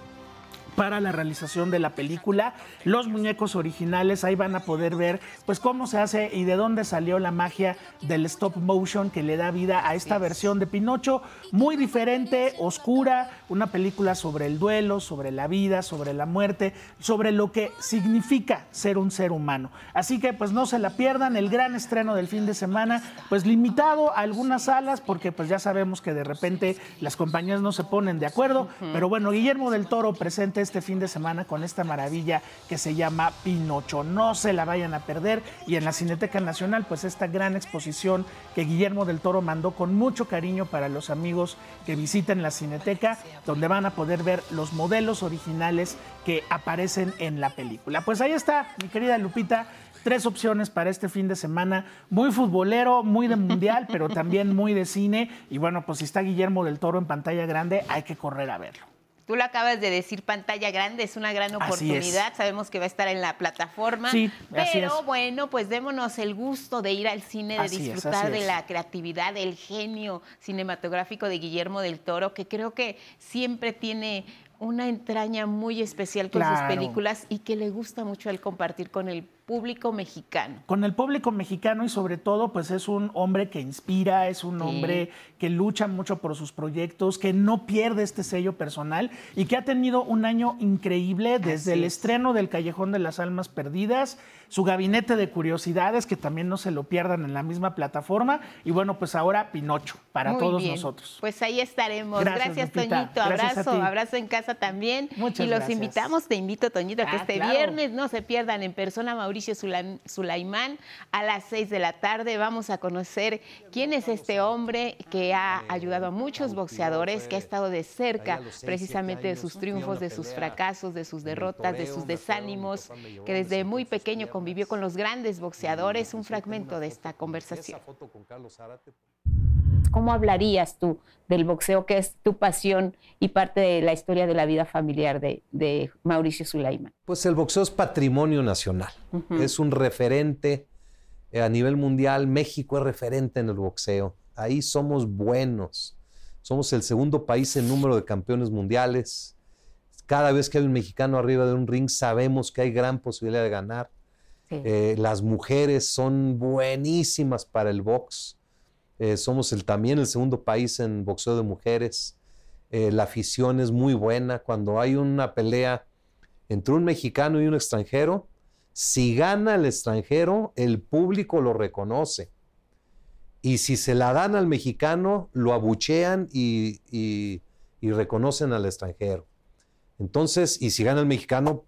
para la realización de la película. Los muñecos originales, ahí van a poder ver pues cómo se hace y de dónde salió la magia del stop motion que le da vida a esta versión de Pinocho, muy diferente, oscura, una película sobre el duelo, sobre la vida, sobre la muerte, sobre lo que significa ser un ser humano. Así que pues no se la pierdan, el gran estreno del fin de semana, pues limitado a algunas salas porque pues ya sabemos que de repente las compañías no se ponen de acuerdo, pero bueno, Guillermo del Toro presente este fin de semana con esta maravilla que se llama Pinocho. No se la vayan a perder. Y en la Cineteca Nacional, pues esta gran exposición que Guillermo del Toro mandó con mucho cariño para los amigos que visiten la Cineteca, donde van a poder ver los modelos originales que aparecen en la película. Pues ahí está, mi querida Lupita tres opciones para este fin de semana, muy futbolero, muy de mundial, pero también muy de cine. Y bueno, pues si está Guillermo del Toro en pantalla grande, hay que correr a verlo. Tú lo acabas de decir, pantalla grande, es una gran oportunidad. Sabemos que va a estar en la plataforma. Sí, pero bueno, pues démonos el gusto de ir al cine, de disfrutar de la creatividad, del genio cinematográfico de Guillermo del Toro, que creo que siempre tiene una entraña muy especial con sus películas y que le gusta mucho el compartir con el público mexicano. Con el público mexicano y sobre todo, pues es un hombre que inspira, es un hombre que lucha mucho por sus proyectos, que no pierde este sello personal y que ha tenido un año increíble desde el estreno del Callejón de las Almas Perdidas, su gabinete de curiosidades, que también no se lo pierdan en la misma plataforma, y bueno, pues ahora Pinocho para todos nosotros. Pues ahí estaremos. Gracias, Toñito. abrazo, abrazo en casa también. Muchas y los invitamos, te invito, Toñito, que Ah, este claro. viernes no se pierdan en persona Mauricio Sula- Sulaimán a las 6 de la tarde. Vamos a conocer quién es este hombre que ha ayudado a muchos boxeadores, que ha estado de cerca precisamente de sus triunfos, de sus fracasos, de sus derrotas, de sus desánimos, que desde muy pequeño convivió con los grandes boxeadores. Un fragmento de esta conversación. ¿Cómo hablarías tú del boxeo, que es tu pasión y parte de la historia de la vida familiar de, de Mauricio Sulaimán? Pues el boxeo es patrimonio nacional, Ujú. es un referente eh, a nivel mundial. México es referente en el boxeo. Ahí somos buenos. Somos el segundo país en número de campeones mundiales. Cada vez que hay un mexicano arriba de un ring, sabemos que hay gran posibilidad de ganar. Eh, las mujeres son buenísimas para el box. Eh, somos también el segundo país en boxeo de mujeres. Eh, la afición es muy buena. Cuando hay una pelea entre un mexicano y un extranjero, si gana el extranjero, el público lo reconoce. Y si se la dan al mexicano, lo abuchean y, y- y reconocen al extranjero. Entonces, y si gana el mexicano,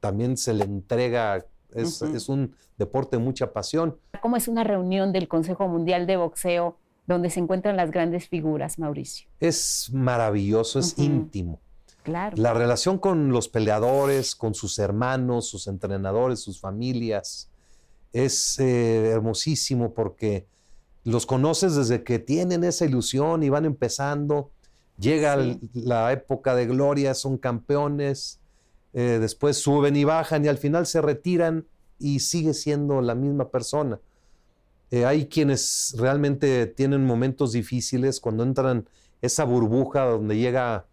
también se le entrega, es, un deporte de mucha pasión. ¿Cómo es una reunión del Consejo Mundial de Boxeo donde se encuentran las grandes figuras, Mauricio? Es maravilloso, es íntimo. Claro. La relación con los peleadores, con sus hermanos, sus entrenadores, sus familias, es eh, hermosísimo porque los conoces desde que tienen esa ilusión y van empezando. Llega Sí. la época de gloria, son campeones, eh, después suben y bajan y al final se retiran y sigue siendo la misma persona. Eh, hay quienes realmente tienen momentos difíciles cuando entran esa burbuja donde llega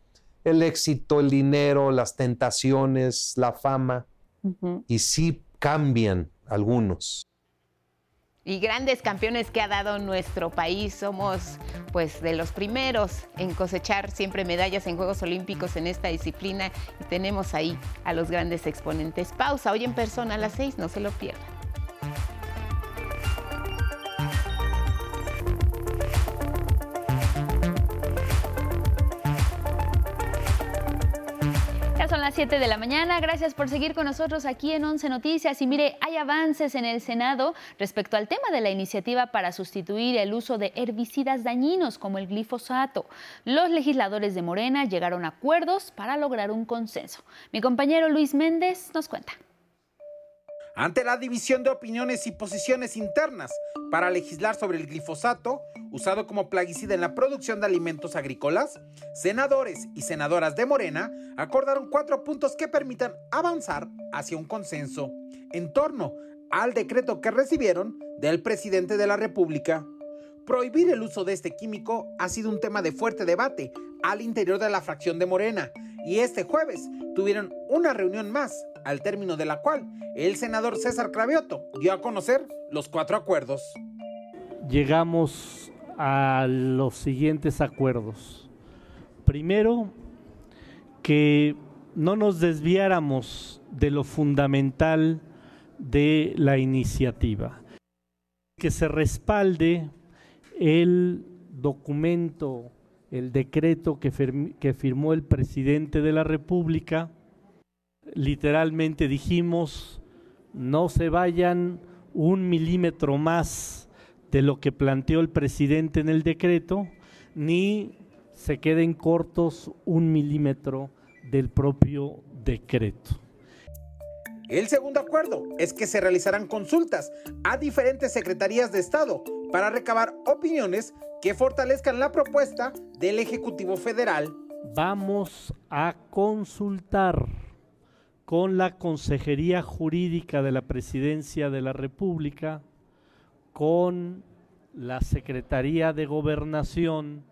el éxito, el dinero, las tentaciones, la fama, y sí cambian algunos. Y grandes campeones que ha dado nuestro país. Somos pues de los primeros en cosechar siempre medallas en Juegos Olímpicos en esta disciplina y tenemos ahí a los grandes exponentes. Pausa hoy en persona a las seis, no se lo pierdan. Las 7 de la mañana. Gracias por seguir con nosotros aquí en 11 Noticias. Y mire, hay avances en el Senado respecto al tema de la iniciativa para sustituir el uso de herbicidas dañinos como el glifosato. Los legisladores de Morena llegaron a acuerdos para lograr un consenso. Mi compañero Luis Méndez nos cuenta. Ante la división de opiniones y posiciones internas para legislar sobre el glifosato, usado como plaguicida en la producción de alimentos agrícolas, senadores y senadoras de Morena acordaron cuatro puntos que permitan avanzar hacia un consenso en torno al decreto que recibieron del presidente de la República. Prohibir el uso de este químico ha sido un tema de fuerte debate al interior de la fracción de Morena y este jueves tuvieron una reunión más al término de la cual el senador César Cravioto dio a conocer los cuatro acuerdos. Llegamos a los siguientes acuerdos. Primero, que no nos desviáramos de lo fundamental de la iniciativa, que se respalde el documento, el decreto que, firmó el presidente de la República, literalmente dijimos, no se vayan un milímetro más de lo que planteó el presidente en el decreto, ni se queden cortos un milímetro del propio decreto. El segundo acuerdo es que se realizarán consultas a diferentes secretarías de Estado para recabar opiniones que fortalezcan la propuesta del Ejecutivo Federal. Vamos a consultar con la Consejería Jurídica de la Presidencia de la República, con la Secretaría de Gobernación,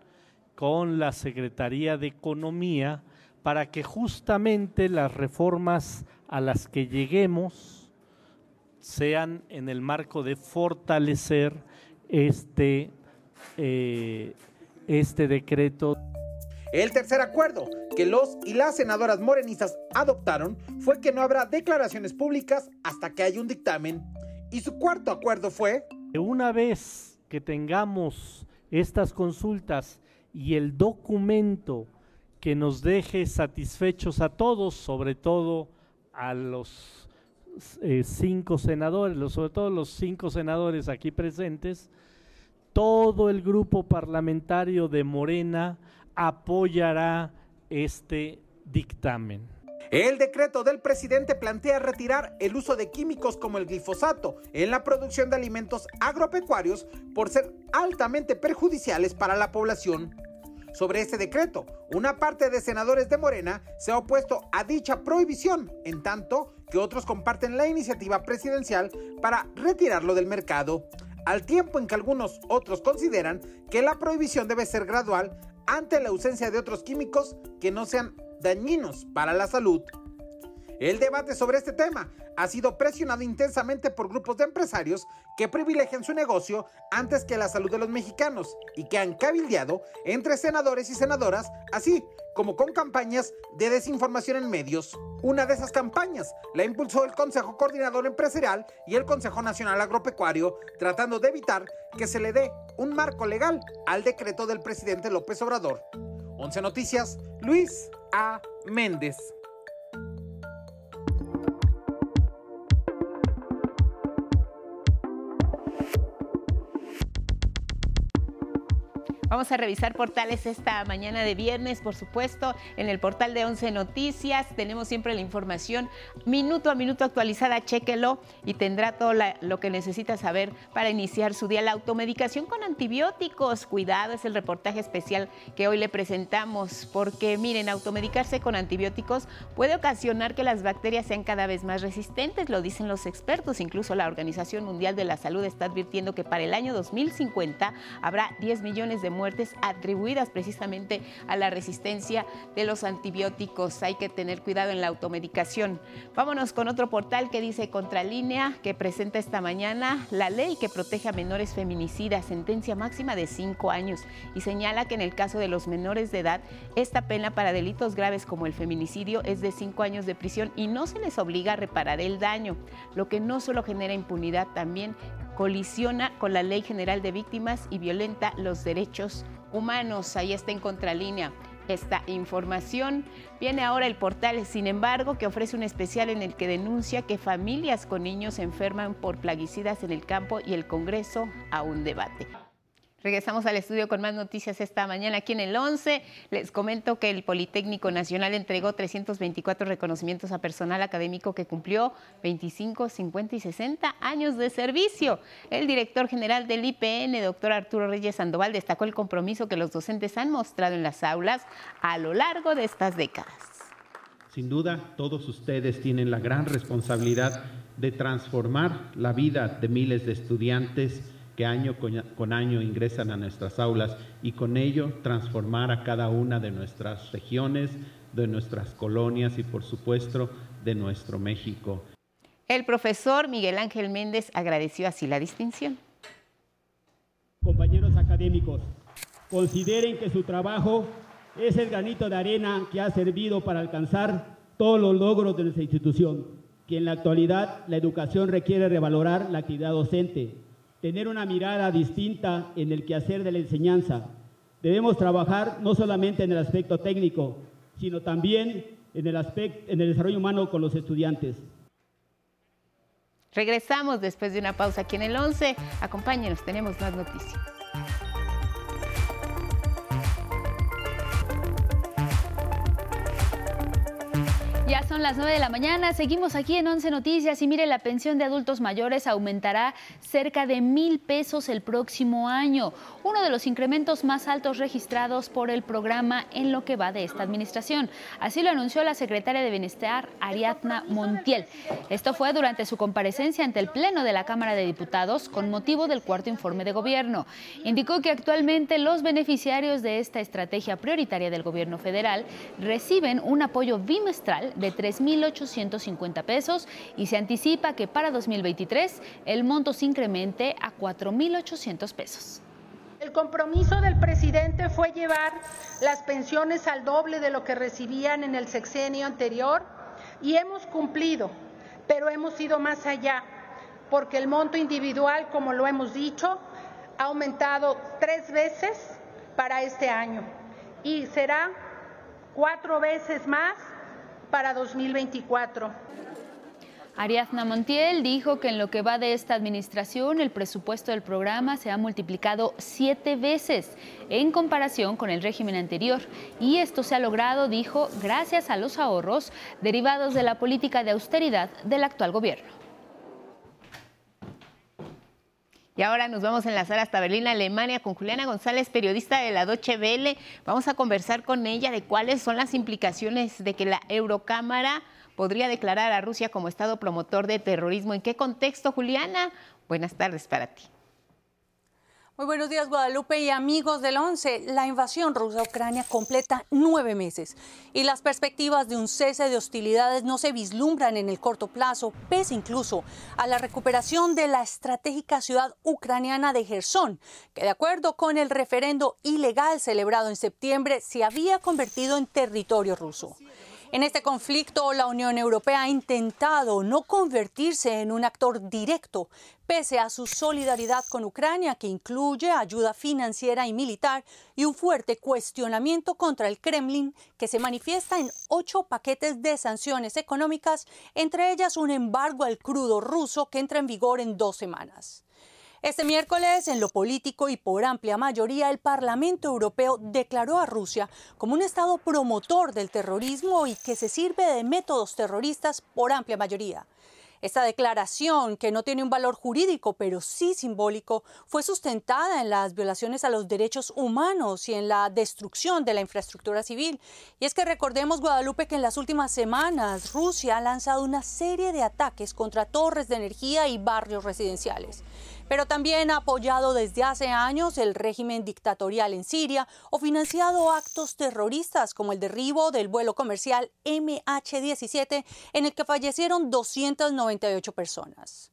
con la Secretaría de Economía, para que justamente las reformas a las que lleguemos sean en el marco de fortalecer este, eh, este decreto. El tercer acuerdo que los y las senadoras morenistas adoptaron fue que no habrá declaraciones públicas hasta que haya un dictamen. Y su cuarto acuerdo fue... Una vez que tengamos estas consultas y el documento que nos deje satisfechos a todos, sobre todo a los eh, cinco senadores, sobre todo los cinco senadores aquí presentes, todo el grupo parlamentario de Morena apoyará este dictamen. El decreto del presidente plantea retirar el uso de químicos como el glifosato en la producción de alimentos agropecuarios por ser altamente perjudiciales para la población. Sobre este decreto, una parte de senadores de Morena se ha opuesto a dicha prohibición, en tanto que otros comparten la iniciativa presidencial para retirarlo del mercado, al tiempo en que algunos otros consideran que la prohibición debe ser gradual ante la ausencia de otros químicos que no sean dañinos para la salud. El debate sobre este tema ha sido presionado intensamente por grupos de empresarios que privilegian su negocio antes que la salud de los mexicanos y que han cabildeado entre senadores y senadoras, así como con campañas de desinformación en medios. Una de esas campañas la impulsó el Consejo Coordinador Empresarial y el Consejo Nacional Agropecuario, tratando de evitar que se le dé un marco legal al decreto del presidente López Obrador. 11 Noticias, Luis A. Méndez. Vamos a revisar portales esta mañana de viernes, por supuesto, en el portal de 11 Noticias. Tenemos siempre la información minuto a minuto actualizada, chéquelo y tendrá todo lo que necesita saber para iniciar su día. La automedicación con antibióticos, cuidado, es el reportaje especial que hoy le presentamos, porque miren, automedicarse con antibióticos puede ocasionar que las bacterias sean cada vez más resistentes, lo dicen los expertos. Incluso la Organización Mundial de la Salud está advirtiendo que para el año 2050 habrá 10 millones de muertes atribuidas precisamente a la resistencia de los antibióticos. Hay que tener cuidado en la automedicación. Vámonos con otro portal que dice Contralínea, que presenta esta mañana la ley que protege a menores feminicidas, sentencia máxima de cinco años, y señala que en el caso de los menores de edad, esta pena para delitos graves como el feminicidio es de cinco años de prisión y no se les obliga a reparar el daño, lo que no solo genera impunidad, también colisiona con la Ley General de Víctimas y violenta los derechos humanos. Ahí está en contralínea. esta información. Viene ahora el portal, sin embargo, que ofrece un especial en el que denuncia que familias con niños se enferman por plaguicidas en el campo y el Congreso a un debate. Regresamos al estudio con más noticias esta mañana aquí en el 11. Les comento que el Politécnico Nacional entregó 324 reconocimientos a personal académico que cumplió 25, 50 y 60 años de servicio. El director general del IPN, doctor Arturo Reyes Sandoval, destacó el compromiso que los docentes han mostrado en las aulas a lo largo de estas décadas. Sin duda, todos ustedes tienen la gran responsabilidad de transformar la vida de miles de estudiantes que año con año ingresan a nuestras aulas y con ello transformar a cada una de nuestras regiones, de nuestras colonias y por supuesto de nuestro México. El profesor Miguel Ángel Méndez agradeció así la distinción. Compañeros académicos, consideren que su trabajo es el granito de arena que ha servido para alcanzar todos los logros de nuestra institución, que en la actualidad la educación requiere revalorar la actividad docente, tener una mirada distinta en el quehacer de la enseñanza. Debemos trabajar no solamente en el aspecto técnico, sino también en el, aspecto, en el desarrollo humano con los estudiantes. Regresamos después de una pausa aquí en el 11. Acompáñenos, tenemos más noticias. Ya son las 9 de la mañana, seguimos aquí en 11 Noticias y mire, la pensión de adultos mayores aumentará cerca de mil pesos el próximo año, uno de los incrementos más altos registrados por el programa en lo que va de esta administración. Así lo anunció la secretaria de Bienestar, Ariadna Montiel. Esto fue durante su comparecencia ante el Pleno de la Cámara de Diputados con motivo del cuarto informe de gobierno. Indicó que actualmente los beneficiarios de esta estrategia prioritaria del gobierno federal reciben un apoyo bimestral de 3.850 pesos y se anticipa que para 2023 el monto se incremente a 4.800 pesos. El compromiso del presidente fue llevar las pensiones al doble de lo que recibían en el sexenio anterior y hemos cumplido, pero hemos ido más allá, porque el monto individual, como lo hemos dicho, ha aumentado tres veces para este año y será cuatro veces más para 2024. Ariadna Montiel dijo que en lo que va de esta administración, el presupuesto del programa se ha multiplicado siete veces en comparación con el régimen anterior. Y esto se ha logrado, dijo, gracias a los ahorros derivados de la política de austeridad del actual gobierno. Y ahora nos vamos a enlazar hasta Berlín, Alemania, con Juliana González, periodista de la Deutsche Welle. Vamos a conversar con ella de cuáles son las implicaciones de que la Eurocámara podría declarar a Rusia como Estado promotor de terrorismo. ¿En qué contexto, Juliana? Buenas tardes para ti. Muy buenos días, Guadalupe y amigos del 11. La invasión rusa a Ucrania completa nueve meses y las perspectivas de un cese de hostilidades no se vislumbran en el corto plazo, pese incluso a la recuperación de la estratégica ciudad ucraniana de Gerson, que de acuerdo con el referendo ilegal celebrado en septiembre se había convertido en territorio ruso. En este conflicto, la Unión Europea ha intentado no convertirse en un actor directo, pese a su solidaridad con Ucrania, que incluye ayuda financiera y militar y un fuerte cuestionamiento contra el Kremlin, que se manifiesta en ocho paquetes de sanciones económicas, entre ellas un embargo al crudo ruso que entra en vigor en dos semanas. Este miércoles, en lo político y por amplia mayoría, el Parlamento Europeo declaró a Rusia como un Estado promotor del terrorismo y que se sirve de métodos terroristas por amplia mayoría. Esta declaración, que no tiene un valor jurídico, pero sí simbólico, fue sustentada en las violaciones a los derechos humanos y en la destrucción de la infraestructura civil. Y es que recordemos, Guadalupe, que en las últimas semanas Rusia ha lanzado una serie de ataques contra torres de energía y barrios residenciales pero también ha apoyado desde hace años el régimen dictatorial en Siria o financiado actos terroristas como el derribo del vuelo comercial MH17 en el que fallecieron 298 personas.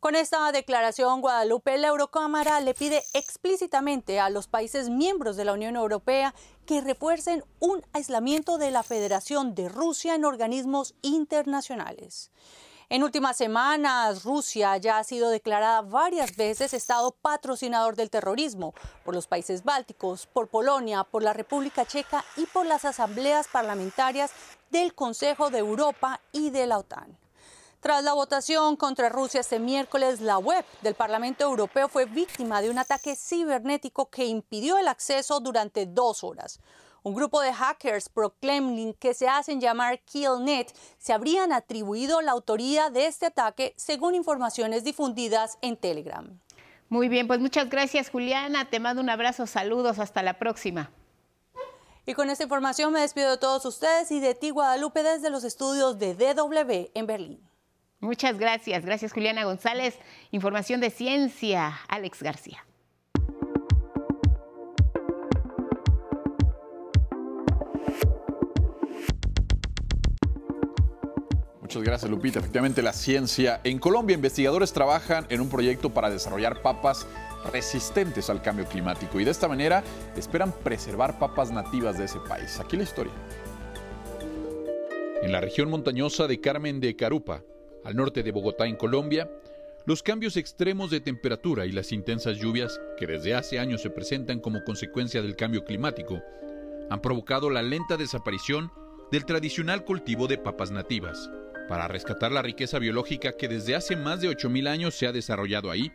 Con esta declaración, Guadalupe, la Eurocámara le pide explícitamente a los países miembros de la Unión Europea que refuercen un aislamiento de la Federación de Rusia en organismos internacionales. En últimas semanas, Rusia ya ha sido declarada varias veces Estado patrocinador del terrorismo por los países bálticos, por Polonia, por la República Checa y por las asambleas parlamentarias del Consejo de Europa y de la OTAN. Tras la votación contra Rusia este miércoles, la web del Parlamento Europeo fue víctima de un ataque cibernético que impidió el acceso durante dos horas. Un grupo de hackers pro-Kremlin que se hacen llamar KillNet se habrían atribuido la autoría de este ataque según informaciones difundidas en Telegram. Muy bien, pues muchas gracias Juliana, te mando un abrazo, saludos, hasta la próxima. Y con esta información me despido de todos ustedes y de ti Guadalupe desde los estudios de DW en Berlín. Muchas gracias. Gracias, Juliana González. Información de ciencia, Alex García. Muchas gracias, Lupita. Efectivamente, la ciencia. En Colombia, investigadores trabajan en un proyecto para desarrollar papas resistentes al cambio climático y de esta manera esperan preservar papas nativas de ese país. Aquí la historia. En la región montañosa de Carmen de Carupa, al norte de Bogotá, en Colombia, los cambios extremos de temperatura y las intensas lluvias que desde hace años se presentan como consecuencia del cambio climático han provocado la lenta desaparición del tradicional cultivo de papas nativas. Para rescatar la riqueza biológica que desde hace más de 8.000 años se ha desarrollado ahí,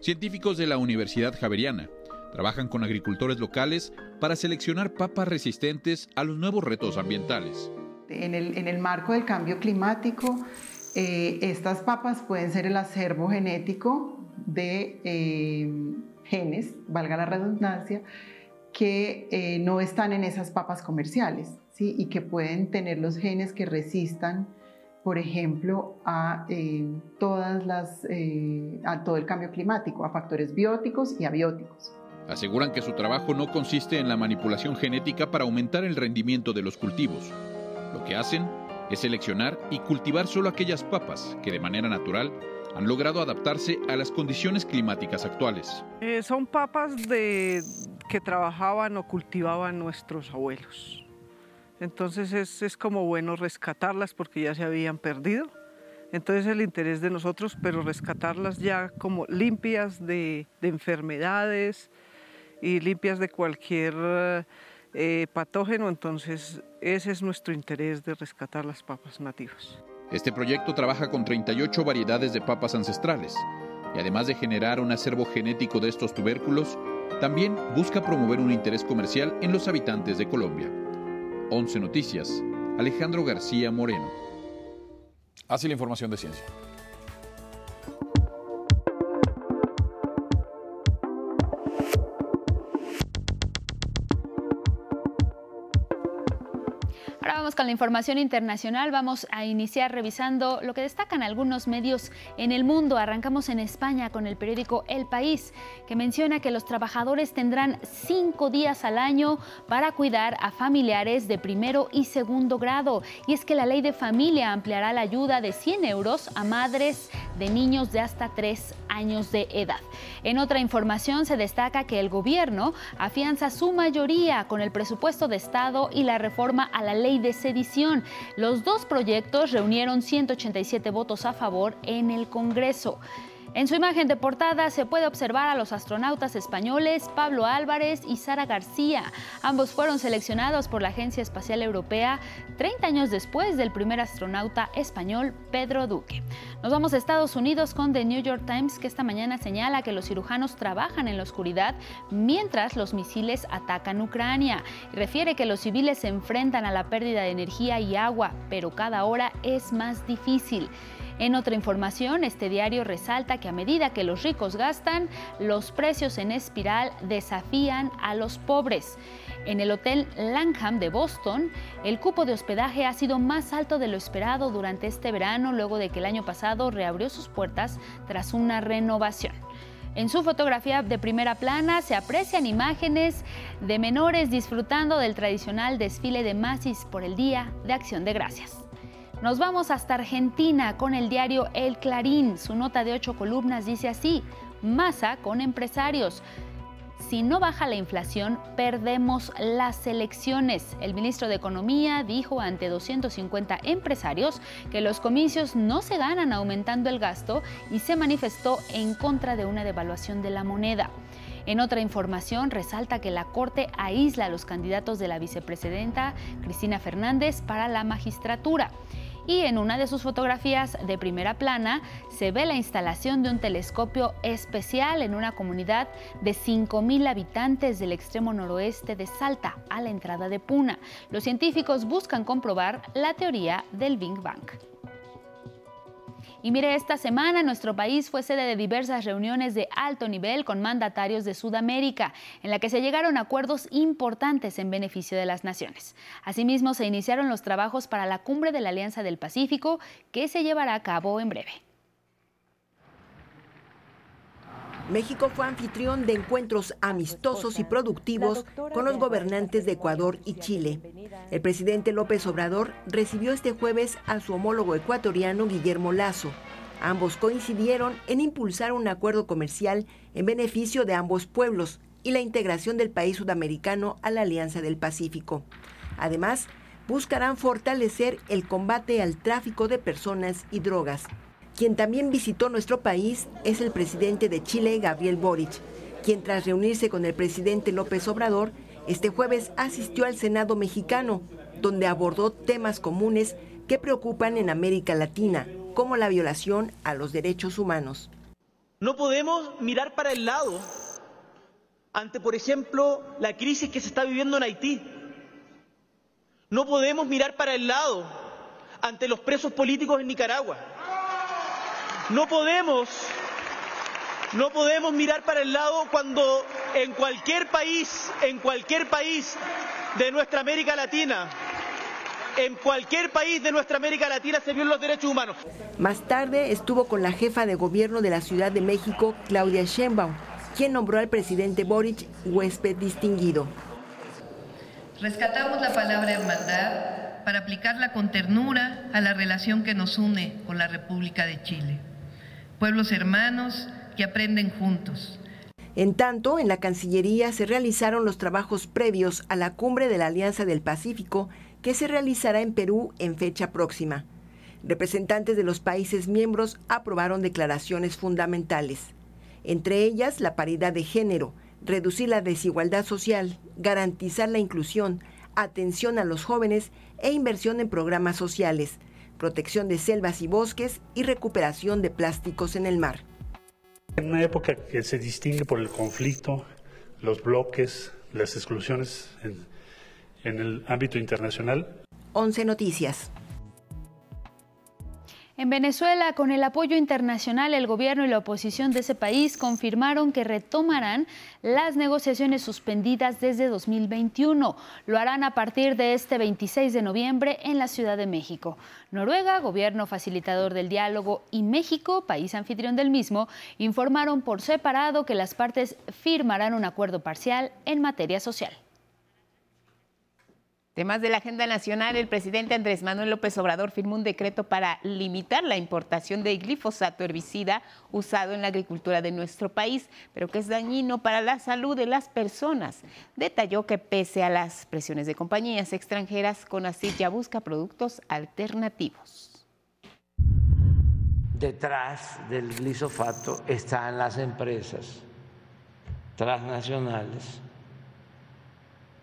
científicos de la Universidad Javeriana trabajan con agricultores locales para seleccionar papas resistentes a los nuevos retos ambientales. En el, en el marco del cambio climático, eh, estas papas pueden ser el acervo genético de eh, genes, valga la redundancia, que eh, no están en esas papas comerciales ¿sí? y que pueden tener los genes que resistan, por ejemplo, a, todas las, a todo el cambio climático, a factores bióticos y abióticos. Aseguran que su trabajo no consiste en la manipulación genética para aumentar el rendimiento de los cultivos. Lo que hacen es seleccionar y cultivar solo aquellas papas que de manera natural han logrado adaptarse a las condiciones climáticas actuales. Eh, son papas de, que trabajaban o cultivaban nuestros abuelos. Entonces es, es, como bueno rescatarlas porque ya se habían perdido. Entonces el interés de nosotros, pero rescatarlas ya como limpias de, de enfermedades y limpias de cualquier eh, patógeno, entonces ese es nuestro interés de rescatar las papas nativas. Este proyecto trabaja con 38 variedades de papas ancestrales y además de generar un acervo genético de estos tubérculos, también busca promover un interés comercial en los habitantes de Colombia. 11 Noticias, Alejandro García Moreno. Así la información de ciencia. Con la información internacional. Vamos a iniciar revisando lo que destacan algunos medios en el mundo. Arrancamos en España con el periódico El País, que menciona que los trabajadores tendrán cinco días al año para cuidar a familiares de primero y segundo grado. Y es que la ley de familia ampliará la ayuda de 100 euros a madres de niños de hasta tres años de edad. En otra información se destaca que el gobierno afianza su mayoría con el presupuesto de Estado y la reforma a la ley de sedición. Los dos proyectos reunieron 187 votos a favor en el Congreso. En su imagen de portada se puede observar a los astronautas españoles Pablo Álvarez y Sara García. Ambos fueron seleccionados por la Agencia Espacial Europea 30 años después del primer astronauta español Pedro Duque. Nos vamos a Estados Unidos con The New York Times que esta mañana señala que los cirujanos trabajan en la oscuridad mientras los misiles atacan Ucrania. Y refiere que los civiles se enfrentan a la pérdida de energía y agua, pero cada hora es más difícil. En otra información, este diario resalta que a medida que los ricos gastan, los precios en espiral desafían a los pobres. En el Hotel Langham de Boston, el cupo de hospedaje ha sido más alto de lo esperado durante este verano, luego de que el año pasado reabrió sus puertas tras una renovación. En su fotografía de primera plana se aprecian imágenes de menores disfrutando del tradicional desfile de Macy's por el Día de Acción de Gracias. Nos vamos hasta Argentina con el diario El Clarín. Su nota de ocho columnas dice así, masa con empresarios. si no baja la inflación, perdemos las elecciones. El ministro de Economía dijo ante 250 empresarios que los comicios no se ganan aumentando el gasto y se manifestó en contra de una devaluación de la moneda. En otra información, resalta que la Corte aísla a los candidatos de la vicepresidenta Cristina Fernández para la magistratura y en una de sus fotografías de primera plana se ve la instalación de un telescopio especial en una comunidad de 5.000 habitantes del extremo noroeste de Salta, a la entrada de Puna. Los científicos buscan comprobar la teoría del Big Bang. Y mire, esta semana nuestro país fue sede de diversas reuniones de alto nivel con mandatarios de Sudamérica, en la que se llegaron a acuerdos importantes en beneficio de las naciones. Asimismo, se iniciaron los trabajos para la cumbre de la Alianza del Pacífico, que se llevará a cabo en breve. México fue anfitrión de encuentros amistosos y productivos con los gobernantes de Ecuador y Chile. El presidente López Obrador recibió este jueves a su homólogo ecuatoriano Guillermo Lazo. Ambos coincidieron en impulsar un acuerdo comercial en beneficio de ambos pueblos y la integración del país sudamericano a la Alianza del Pacífico. Además, buscarán fortalecer el combate al tráfico de personas y drogas. Quien también visitó nuestro país es el presidente de Chile, Gabriel Boric, quien tras reunirse con el presidente López Obrador, este jueves asistió al Senado mexicano, donde abordó temas comunes que preocupan en América Latina, como la violación a los derechos humanos. No podemos mirar para el lado ante, por ejemplo, la crisis que se está viviendo en Haití. No podemos mirar para el lado ante los presos políticos en Nicaragua. No podemos, no podemos mirar para el lado cuando en cualquier país, en cualquier país de nuestra América Latina, en cualquier país de nuestra América Latina se violan los derechos humanos. Más tarde estuvo con la jefa de gobierno de la Ciudad de México, Claudia Sheinbaum, quien nombró al presidente Boric huésped distinguido. Rescatamos la palabra hermandad para aplicarla con ternura a la relación que nos une con la República de Chile pueblos hermanos que aprenden juntos. En tanto, en la Cancillería se realizaron los trabajos previos a la cumbre de la Alianza del Pacífico que se realizará en Perú en fecha próxima. Representantes de los países miembros aprobaron declaraciones fundamentales, entre ellas la paridad de género, reducir la desigualdad social, garantizar la inclusión, atención a los jóvenes e inversión en programas sociales, protección de selvas y bosques y recuperación de plásticos en el mar. En una época que se distingue por el conflicto, los bloques, las exclusiones en, el ámbito internacional. 11 Noticias. En Venezuela, con el apoyo internacional, el gobierno y la oposición de ese país confirmaron que retomarán las negociaciones suspendidas desde 2021. Lo harán a partir de este 26 de noviembre en la Ciudad de México. Noruega, gobierno facilitador del diálogo, y México, país anfitrión del mismo, informaron por separado que las partes firmarán un acuerdo parcial en materia social. Temas de la agenda nacional, el presidente Andrés Manuel López Obrador firmó un decreto para limitar la importación de glifosato herbicida usado en la agricultura de nuestro país, pero que es dañino para la salud de las personas. Detalló que pese a las presiones de compañías extranjeras, CONACYT ya busca productos alternativos. Detrás del glifosato están las empresas transnacionales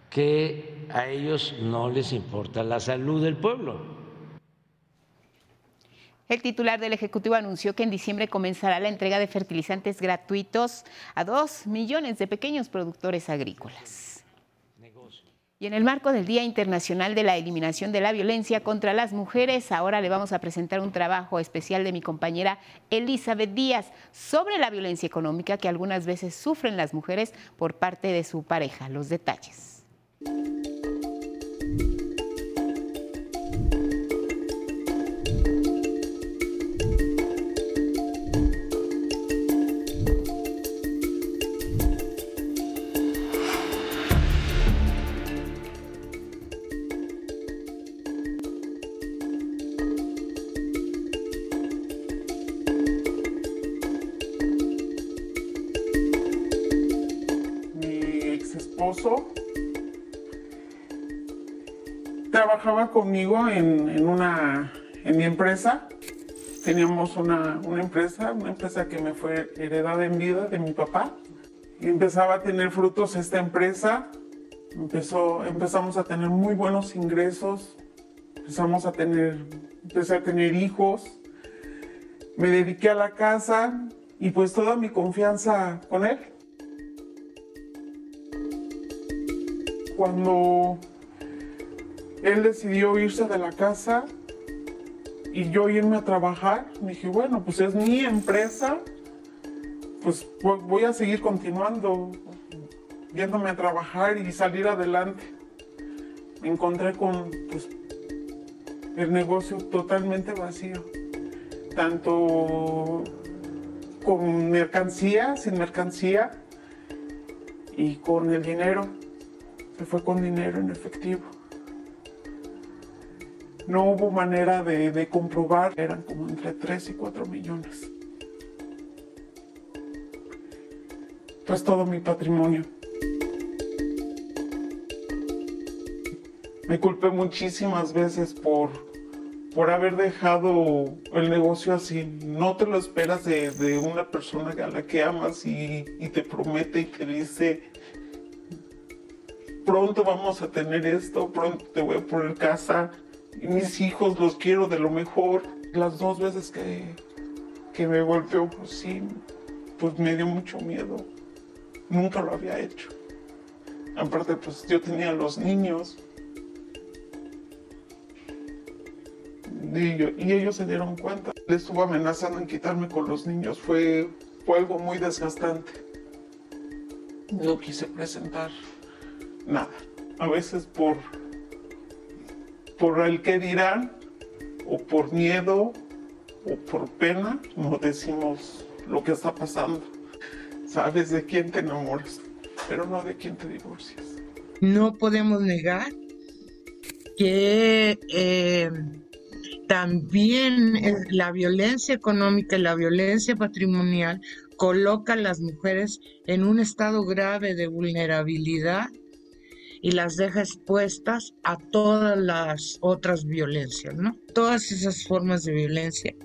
que a ellos no les importa la salud del pueblo. El titular del Ejecutivo anunció que en diciembre comenzará la entrega de fertilizantes gratuitos a dos millones de pequeños productores agrícolas. Y en el marco del Día Internacional de la Eliminación de la Violencia contra las Mujeres, ahora le vamos a presentar un trabajo especial de mi compañera Elizabeth Díaz sobre la violencia económica que algunas veces sufren las mujeres por parte de su pareja. Los detalles. Mi trabajaba conmigo en, una, en mi empresa. Teníamos una, una, empresa, una empresa que me fue heredada en vida de mi papá. Empezaba a tener frutos esta empresa. Empezó, empezamos a tener muy buenos ingresos. Empezamos a tener, empecé a tener hijos. Me dediqué a la casa y pues toda mi confianza con él. Cuando él decidió irse de la casa y yo irme a trabajar. Me dije, bueno, pues es mi empresa, pues voy a seguir continuando, viéndome a trabajar y salir adelante. Me encontré con pues, el negocio totalmente vacío, tanto con mercancía, sin mercancía y con el dinero. Se fue con dinero en efectivo no hubo manera de, comprobar, eran como entre 3 y 4 millones. Pues todo mi patrimonio. Me culpé muchísimas veces por, por haber dejado el negocio así. No te lo esperas de, una persona a la que amas y te promete y te dice, pronto vamos a tener esto, pronto te voy a poner casa, mis hijos los quiero de lo mejor. Las dos veces que, que me golpeó, pues sí, pues me dio mucho miedo. Nunca lo había hecho. Aparte, pues yo tenía los niños. Y, ellos se dieron cuenta. Le estuvo amenazando en quitarme con los niños. Fue, fue algo muy desgastante. No quise presentar nada. A veces por por el que dirán, o por miedo, o por pena, no decimos lo que está pasando. Sabes de quién te enamoras, pero no de quién te divorcias. No podemos negar que eh, también la violencia económica y la violencia patrimonial coloca a las mujeres en un estado grave de vulnerabilidad y las deja expuestas a todas las otras violencias, ¿no? Todas esas formas de violencia,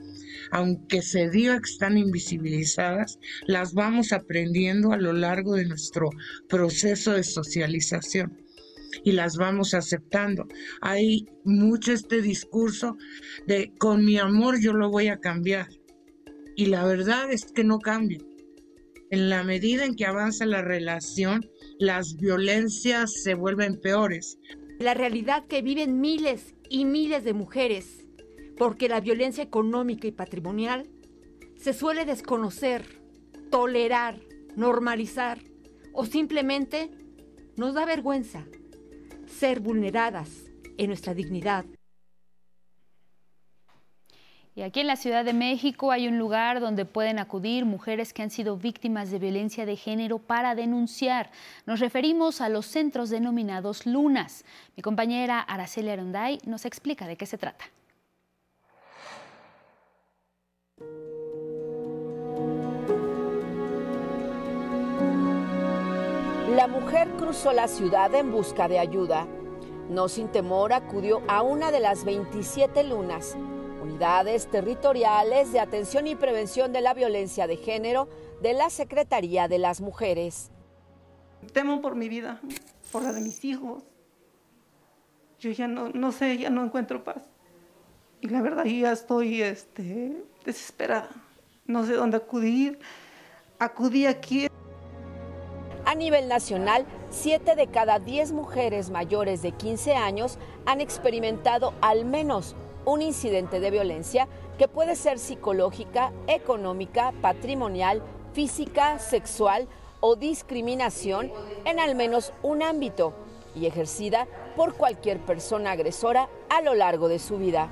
aunque se diga que están invisibilizadas, las vamos aprendiendo a lo largo de nuestro proceso de socialización y las vamos aceptando. Hay mucho este discurso de con mi amor yo lo voy a cambiar. Y la verdad es que no cambia. En la medida en que avanza la relación, las violencias se vuelven peores. La realidad que viven miles y miles de mujeres, porque la violencia económica y patrimonial se suele desconocer, tolerar, normalizar o simplemente nos da vergüenza ser vulneradas en nuestra dignidad. Y aquí en la Ciudad de México hay un lugar donde pueden acudir mujeres que han sido víctimas de violencia de género para denunciar. Nos referimos a los centros denominados Lunas. Mi compañera Araceli Aronday nos explica de qué se trata. La mujer cruzó la ciudad en busca de ayuda. No sin temor acudió a una de las 27 lunas unidades territoriales de atención y prevención de la violencia de género de la Secretaría de las Mujeres. Temo por mi vida, por la de mis hijos. Yo ya no, no sé, ya no encuentro paz. Y la verdad, ya estoy este, desesperada. No sé dónde acudir. Acudí aquí. A nivel nacional, 7 de cada 10 mujeres mayores de 15 años han experimentado al menos un incidente de violencia que puede ser psicológica, económica, patrimonial, física, sexual o discriminación en al menos un ámbito y ejercida por cualquier persona agresora a lo largo de su vida.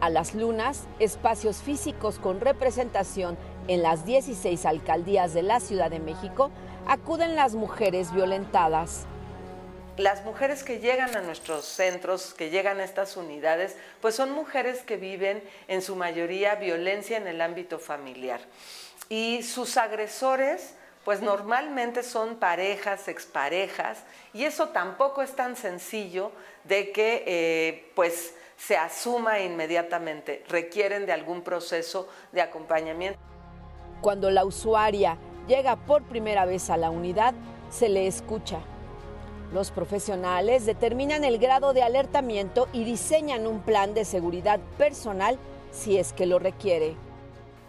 A las lunas, espacios físicos con representación en las 16 alcaldías de la Ciudad de México, acuden las mujeres violentadas las mujeres que llegan a nuestros centros, que llegan a estas unidades, pues son mujeres que viven en su mayoría violencia en el ámbito familiar. Y sus agresores pues normalmente son parejas, exparejas, y eso tampoco es tan sencillo de que eh, pues se asuma inmediatamente, requieren de algún proceso de acompañamiento. Cuando la usuaria llega por primera vez a la unidad, se le escucha. Los profesionales determinan el grado de alertamiento y diseñan un plan de seguridad personal si es que lo requiere.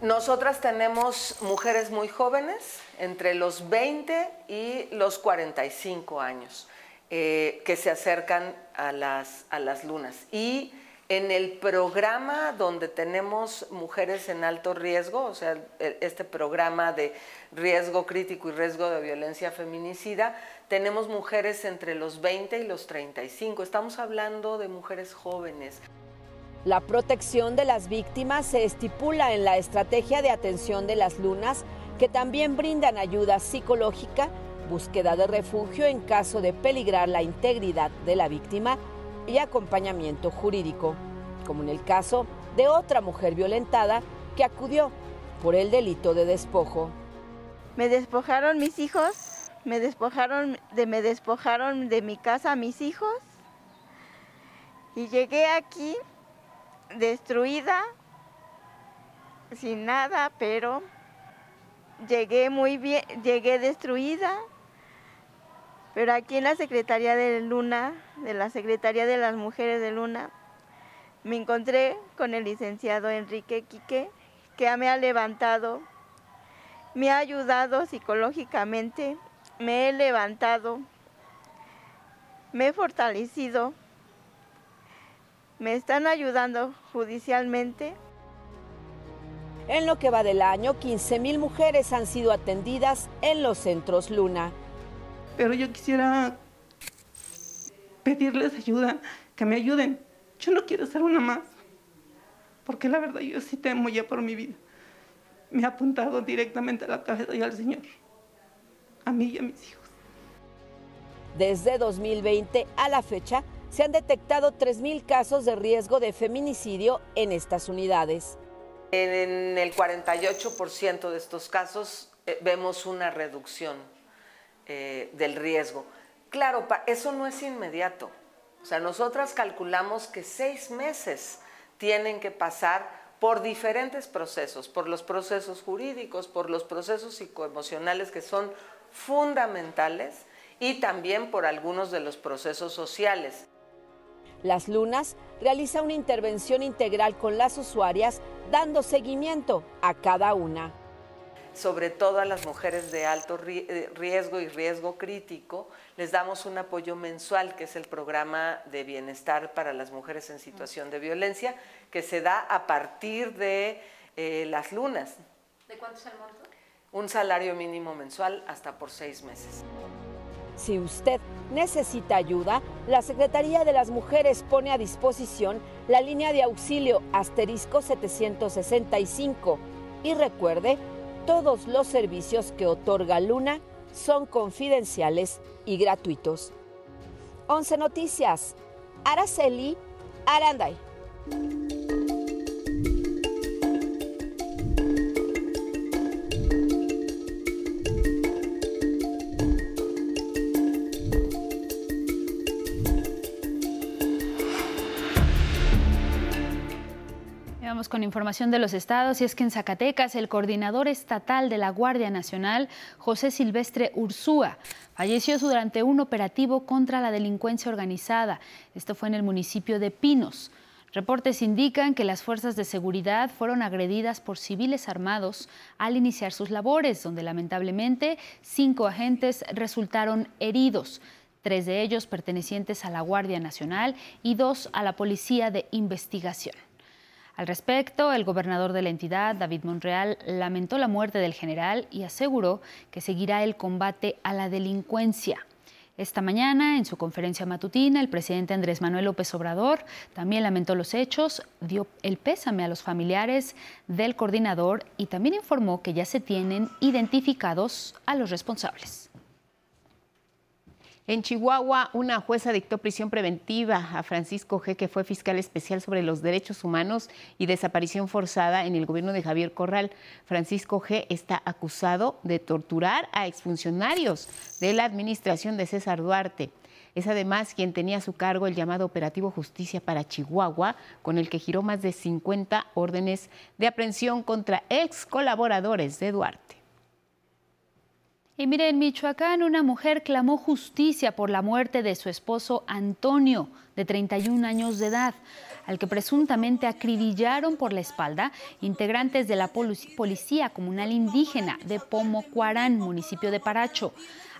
Nosotras tenemos mujeres muy jóvenes, entre los 20 y los 45 años, eh, que se acercan a las, a las lunas. Y en el programa donde tenemos mujeres en alto riesgo, o sea, este programa de riesgo crítico y riesgo de violencia feminicida, tenemos mujeres entre los 20 y los 35. Estamos hablando de mujeres jóvenes. La protección de las víctimas se estipula en la estrategia de atención de las lunas, que también brindan ayuda psicológica, búsqueda de refugio en caso de peligrar la integridad de la víctima y acompañamiento jurídico, como en el caso de otra mujer violentada que acudió por el delito de despojo. Me despojaron mis hijos, me despojaron de me despojaron de mi casa a mis hijos y llegué aquí destruida sin nada, pero llegué muy bien, llegué destruida. Pero aquí en la Secretaría de Luna, de la Secretaría de las Mujeres de Luna, me encontré con el licenciado Enrique Quique, que me ha levantado, me ha ayudado psicológicamente, me he levantado, me he fortalecido, me están ayudando judicialmente. En lo que va del año, 15 mil mujeres han sido atendidas en los centros Luna pero yo quisiera pedirles ayuda, que me ayuden. Yo no quiero ser una más, porque la verdad yo sí temo ya por mi vida. Me ha apuntado directamente a la cabeza y al Señor, a mí y a mis hijos. Desde 2020 a la fecha, se han detectado 3.000 casos de riesgo de feminicidio en estas unidades. En el 48% de estos casos eh, vemos una reducción eh, del riesgo. Claro, eso no es inmediato. O sea, nosotras calculamos que seis meses tienen que pasar por diferentes procesos, por los procesos jurídicos, por los procesos psicoemocionales que son fundamentales y también por algunos de los procesos sociales. Las Lunas realiza una intervención integral con las usuarias dando seguimiento a cada una sobre todo a las mujeres de alto eh, riesgo y riesgo crítico, les damos un apoyo mensual, que es el programa de bienestar para las mujeres en situación de violencia, que se da a partir de eh, las lunas. ¿De cuánto es el monto? Un salario mínimo mensual hasta por seis meses. Si usted necesita ayuda, la Secretaría de las Mujeres pone a disposición la línea de auxilio asterisco 765. Y recuerde todos los servicios que otorga Luna son confidenciales y gratuitos. 11 Noticias. Araceli Aranday. Con información de los estados y es que en Zacatecas el coordinador estatal de la Guardia Nacional, José Silvestre Ursúa, falleció durante un operativo contra la delincuencia organizada. Esto fue en el municipio de Pinos. Reportes indican que las fuerzas de seguridad fueron agredidas por civiles armados al iniciar sus labores, donde lamentablemente cinco agentes resultaron heridos tres de ellos pertenecientes a la Guardia Nacional y dos a la Policía de Investigación. Al respecto, el gobernador de la entidad, David Monreal, lamentó la muerte del general y aseguró que seguirá el combate a la delincuencia. Esta mañana, en su conferencia matutina, el presidente Andrés Manuel López Obrador también lamentó los hechos, dio el pésame a los familiares del coordinador y también informó que ya se tienen identificados a los responsables. En Chihuahua, una jueza dictó prisión preventiva a Francisco G., que fue fiscal especial sobre los derechos humanos y desaparición forzada en el gobierno de Javier Corral. Francisco G. está acusado de torturar a exfuncionarios de la administración de César Duarte. Es además quien tenía a su cargo el llamado Operativo Justicia para Chihuahua, con el que giró más de 50 órdenes de aprehensión contra ex colaboradores de Duarte. Y mire, en Michoacán una mujer clamó justicia por la muerte de su esposo Antonio, de 31 años de edad, al que presuntamente acribillaron por la espalda integrantes de la Policía Comunal Indígena de Pomocuarán, municipio de Paracho.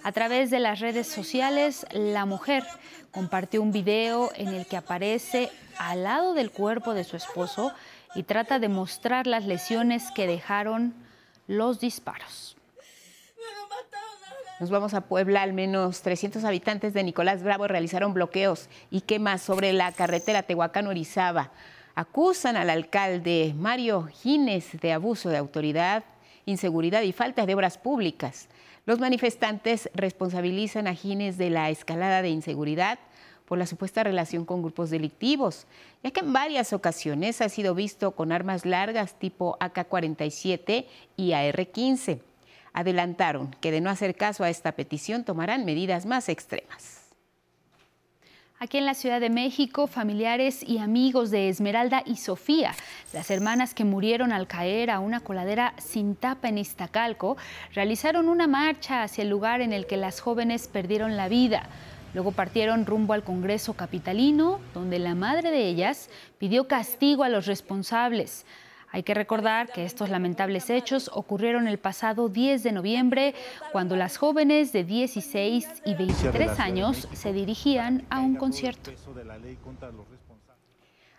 A través de las redes sociales, la mujer compartió un video en el que aparece al lado del cuerpo de su esposo y trata de mostrar las lesiones que dejaron los disparos. Nos vamos a Puebla, al menos 300 habitantes de Nicolás Bravo realizaron bloqueos y quemas sobre la carretera Tehuacán-Orizaba. Acusan al alcalde Mario Gines de abuso de autoridad, inseguridad y falta de obras públicas. Los manifestantes responsabilizan a Gines de la escalada de inseguridad por la supuesta relación con grupos delictivos, ya que en varias ocasiones ha sido visto con armas largas tipo AK-47 y AR-15 adelantaron que de no hacer caso a esta petición tomarán medidas más extremas. Aquí en la Ciudad de México, familiares y amigos de Esmeralda y Sofía, las hermanas que murieron al caer a una coladera sin tapa en Iztacalco, realizaron una marcha hacia el lugar en el que las jóvenes perdieron la vida. Luego partieron rumbo al Congreso Capitalino, donde la madre de ellas pidió castigo a los responsables. Hay que recordar que estos lamentables hechos ocurrieron el pasado 10 de noviembre, cuando las jóvenes de 16 y 23 años se dirigían a un concierto.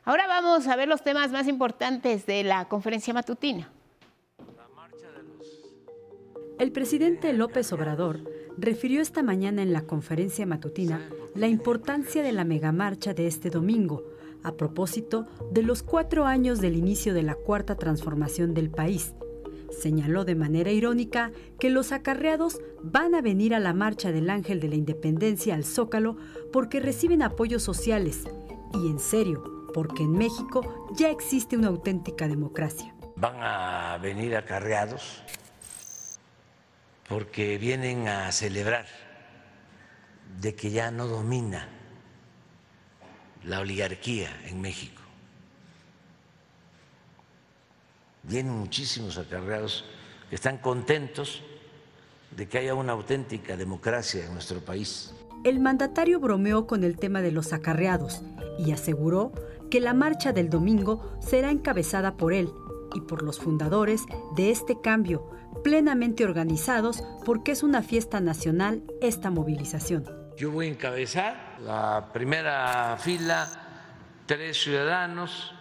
Ahora vamos a ver los temas más importantes de la conferencia matutina. El presidente López Obrador refirió esta mañana en la conferencia matutina la importancia de la megamarcha de este domingo a propósito de los cuatro años del inicio de la cuarta transformación del país. Señaló de manera irónica que los acarreados van a venir a la marcha del Ángel de la Independencia al Zócalo porque reciben apoyos sociales y en serio, porque en México ya existe una auténtica democracia. Van a venir acarreados porque vienen a celebrar de que ya no domina la oligarquía en México. Vienen muchísimos acarreados que están contentos de que haya una auténtica democracia en nuestro país. El mandatario bromeó con el tema de los acarreados y aseguró que la marcha del domingo será encabezada por él y por los fundadores de este cambio, plenamente organizados porque es una fiesta nacional esta movilización. Yo voy a encabezar la primera fila, tres ciudadanos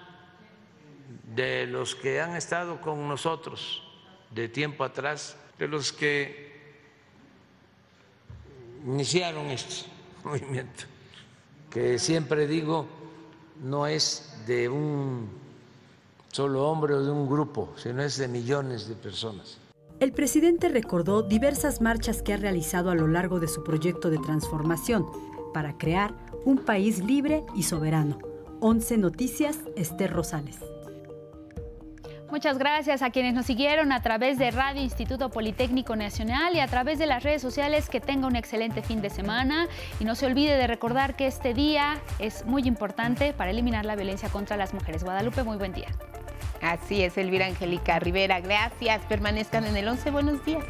de los que han estado con nosotros de tiempo atrás, de los que iniciaron este movimiento, que siempre digo no es de un solo hombre o de un grupo, sino es de millones de personas. El presidente recordó diversas marchas que ha realizado a lo largo de su proyecto de transformación para crear un país libre y soberano. 11 Noticias, Esther Rosales. Muchas gracias a quienes nos siguieron a través de Radio Instituto Politécnico Nacional y a través de las redes sociales. Que tenga un excelente fin de semana y no se olvide de recordar que este día es muy importante para eliminar la violencia contra las mujeres. Guadalupe, muy buen día. Así es, Elvira Angélica Rivera. Gracias. Permanezcan en el 11. Buenos días.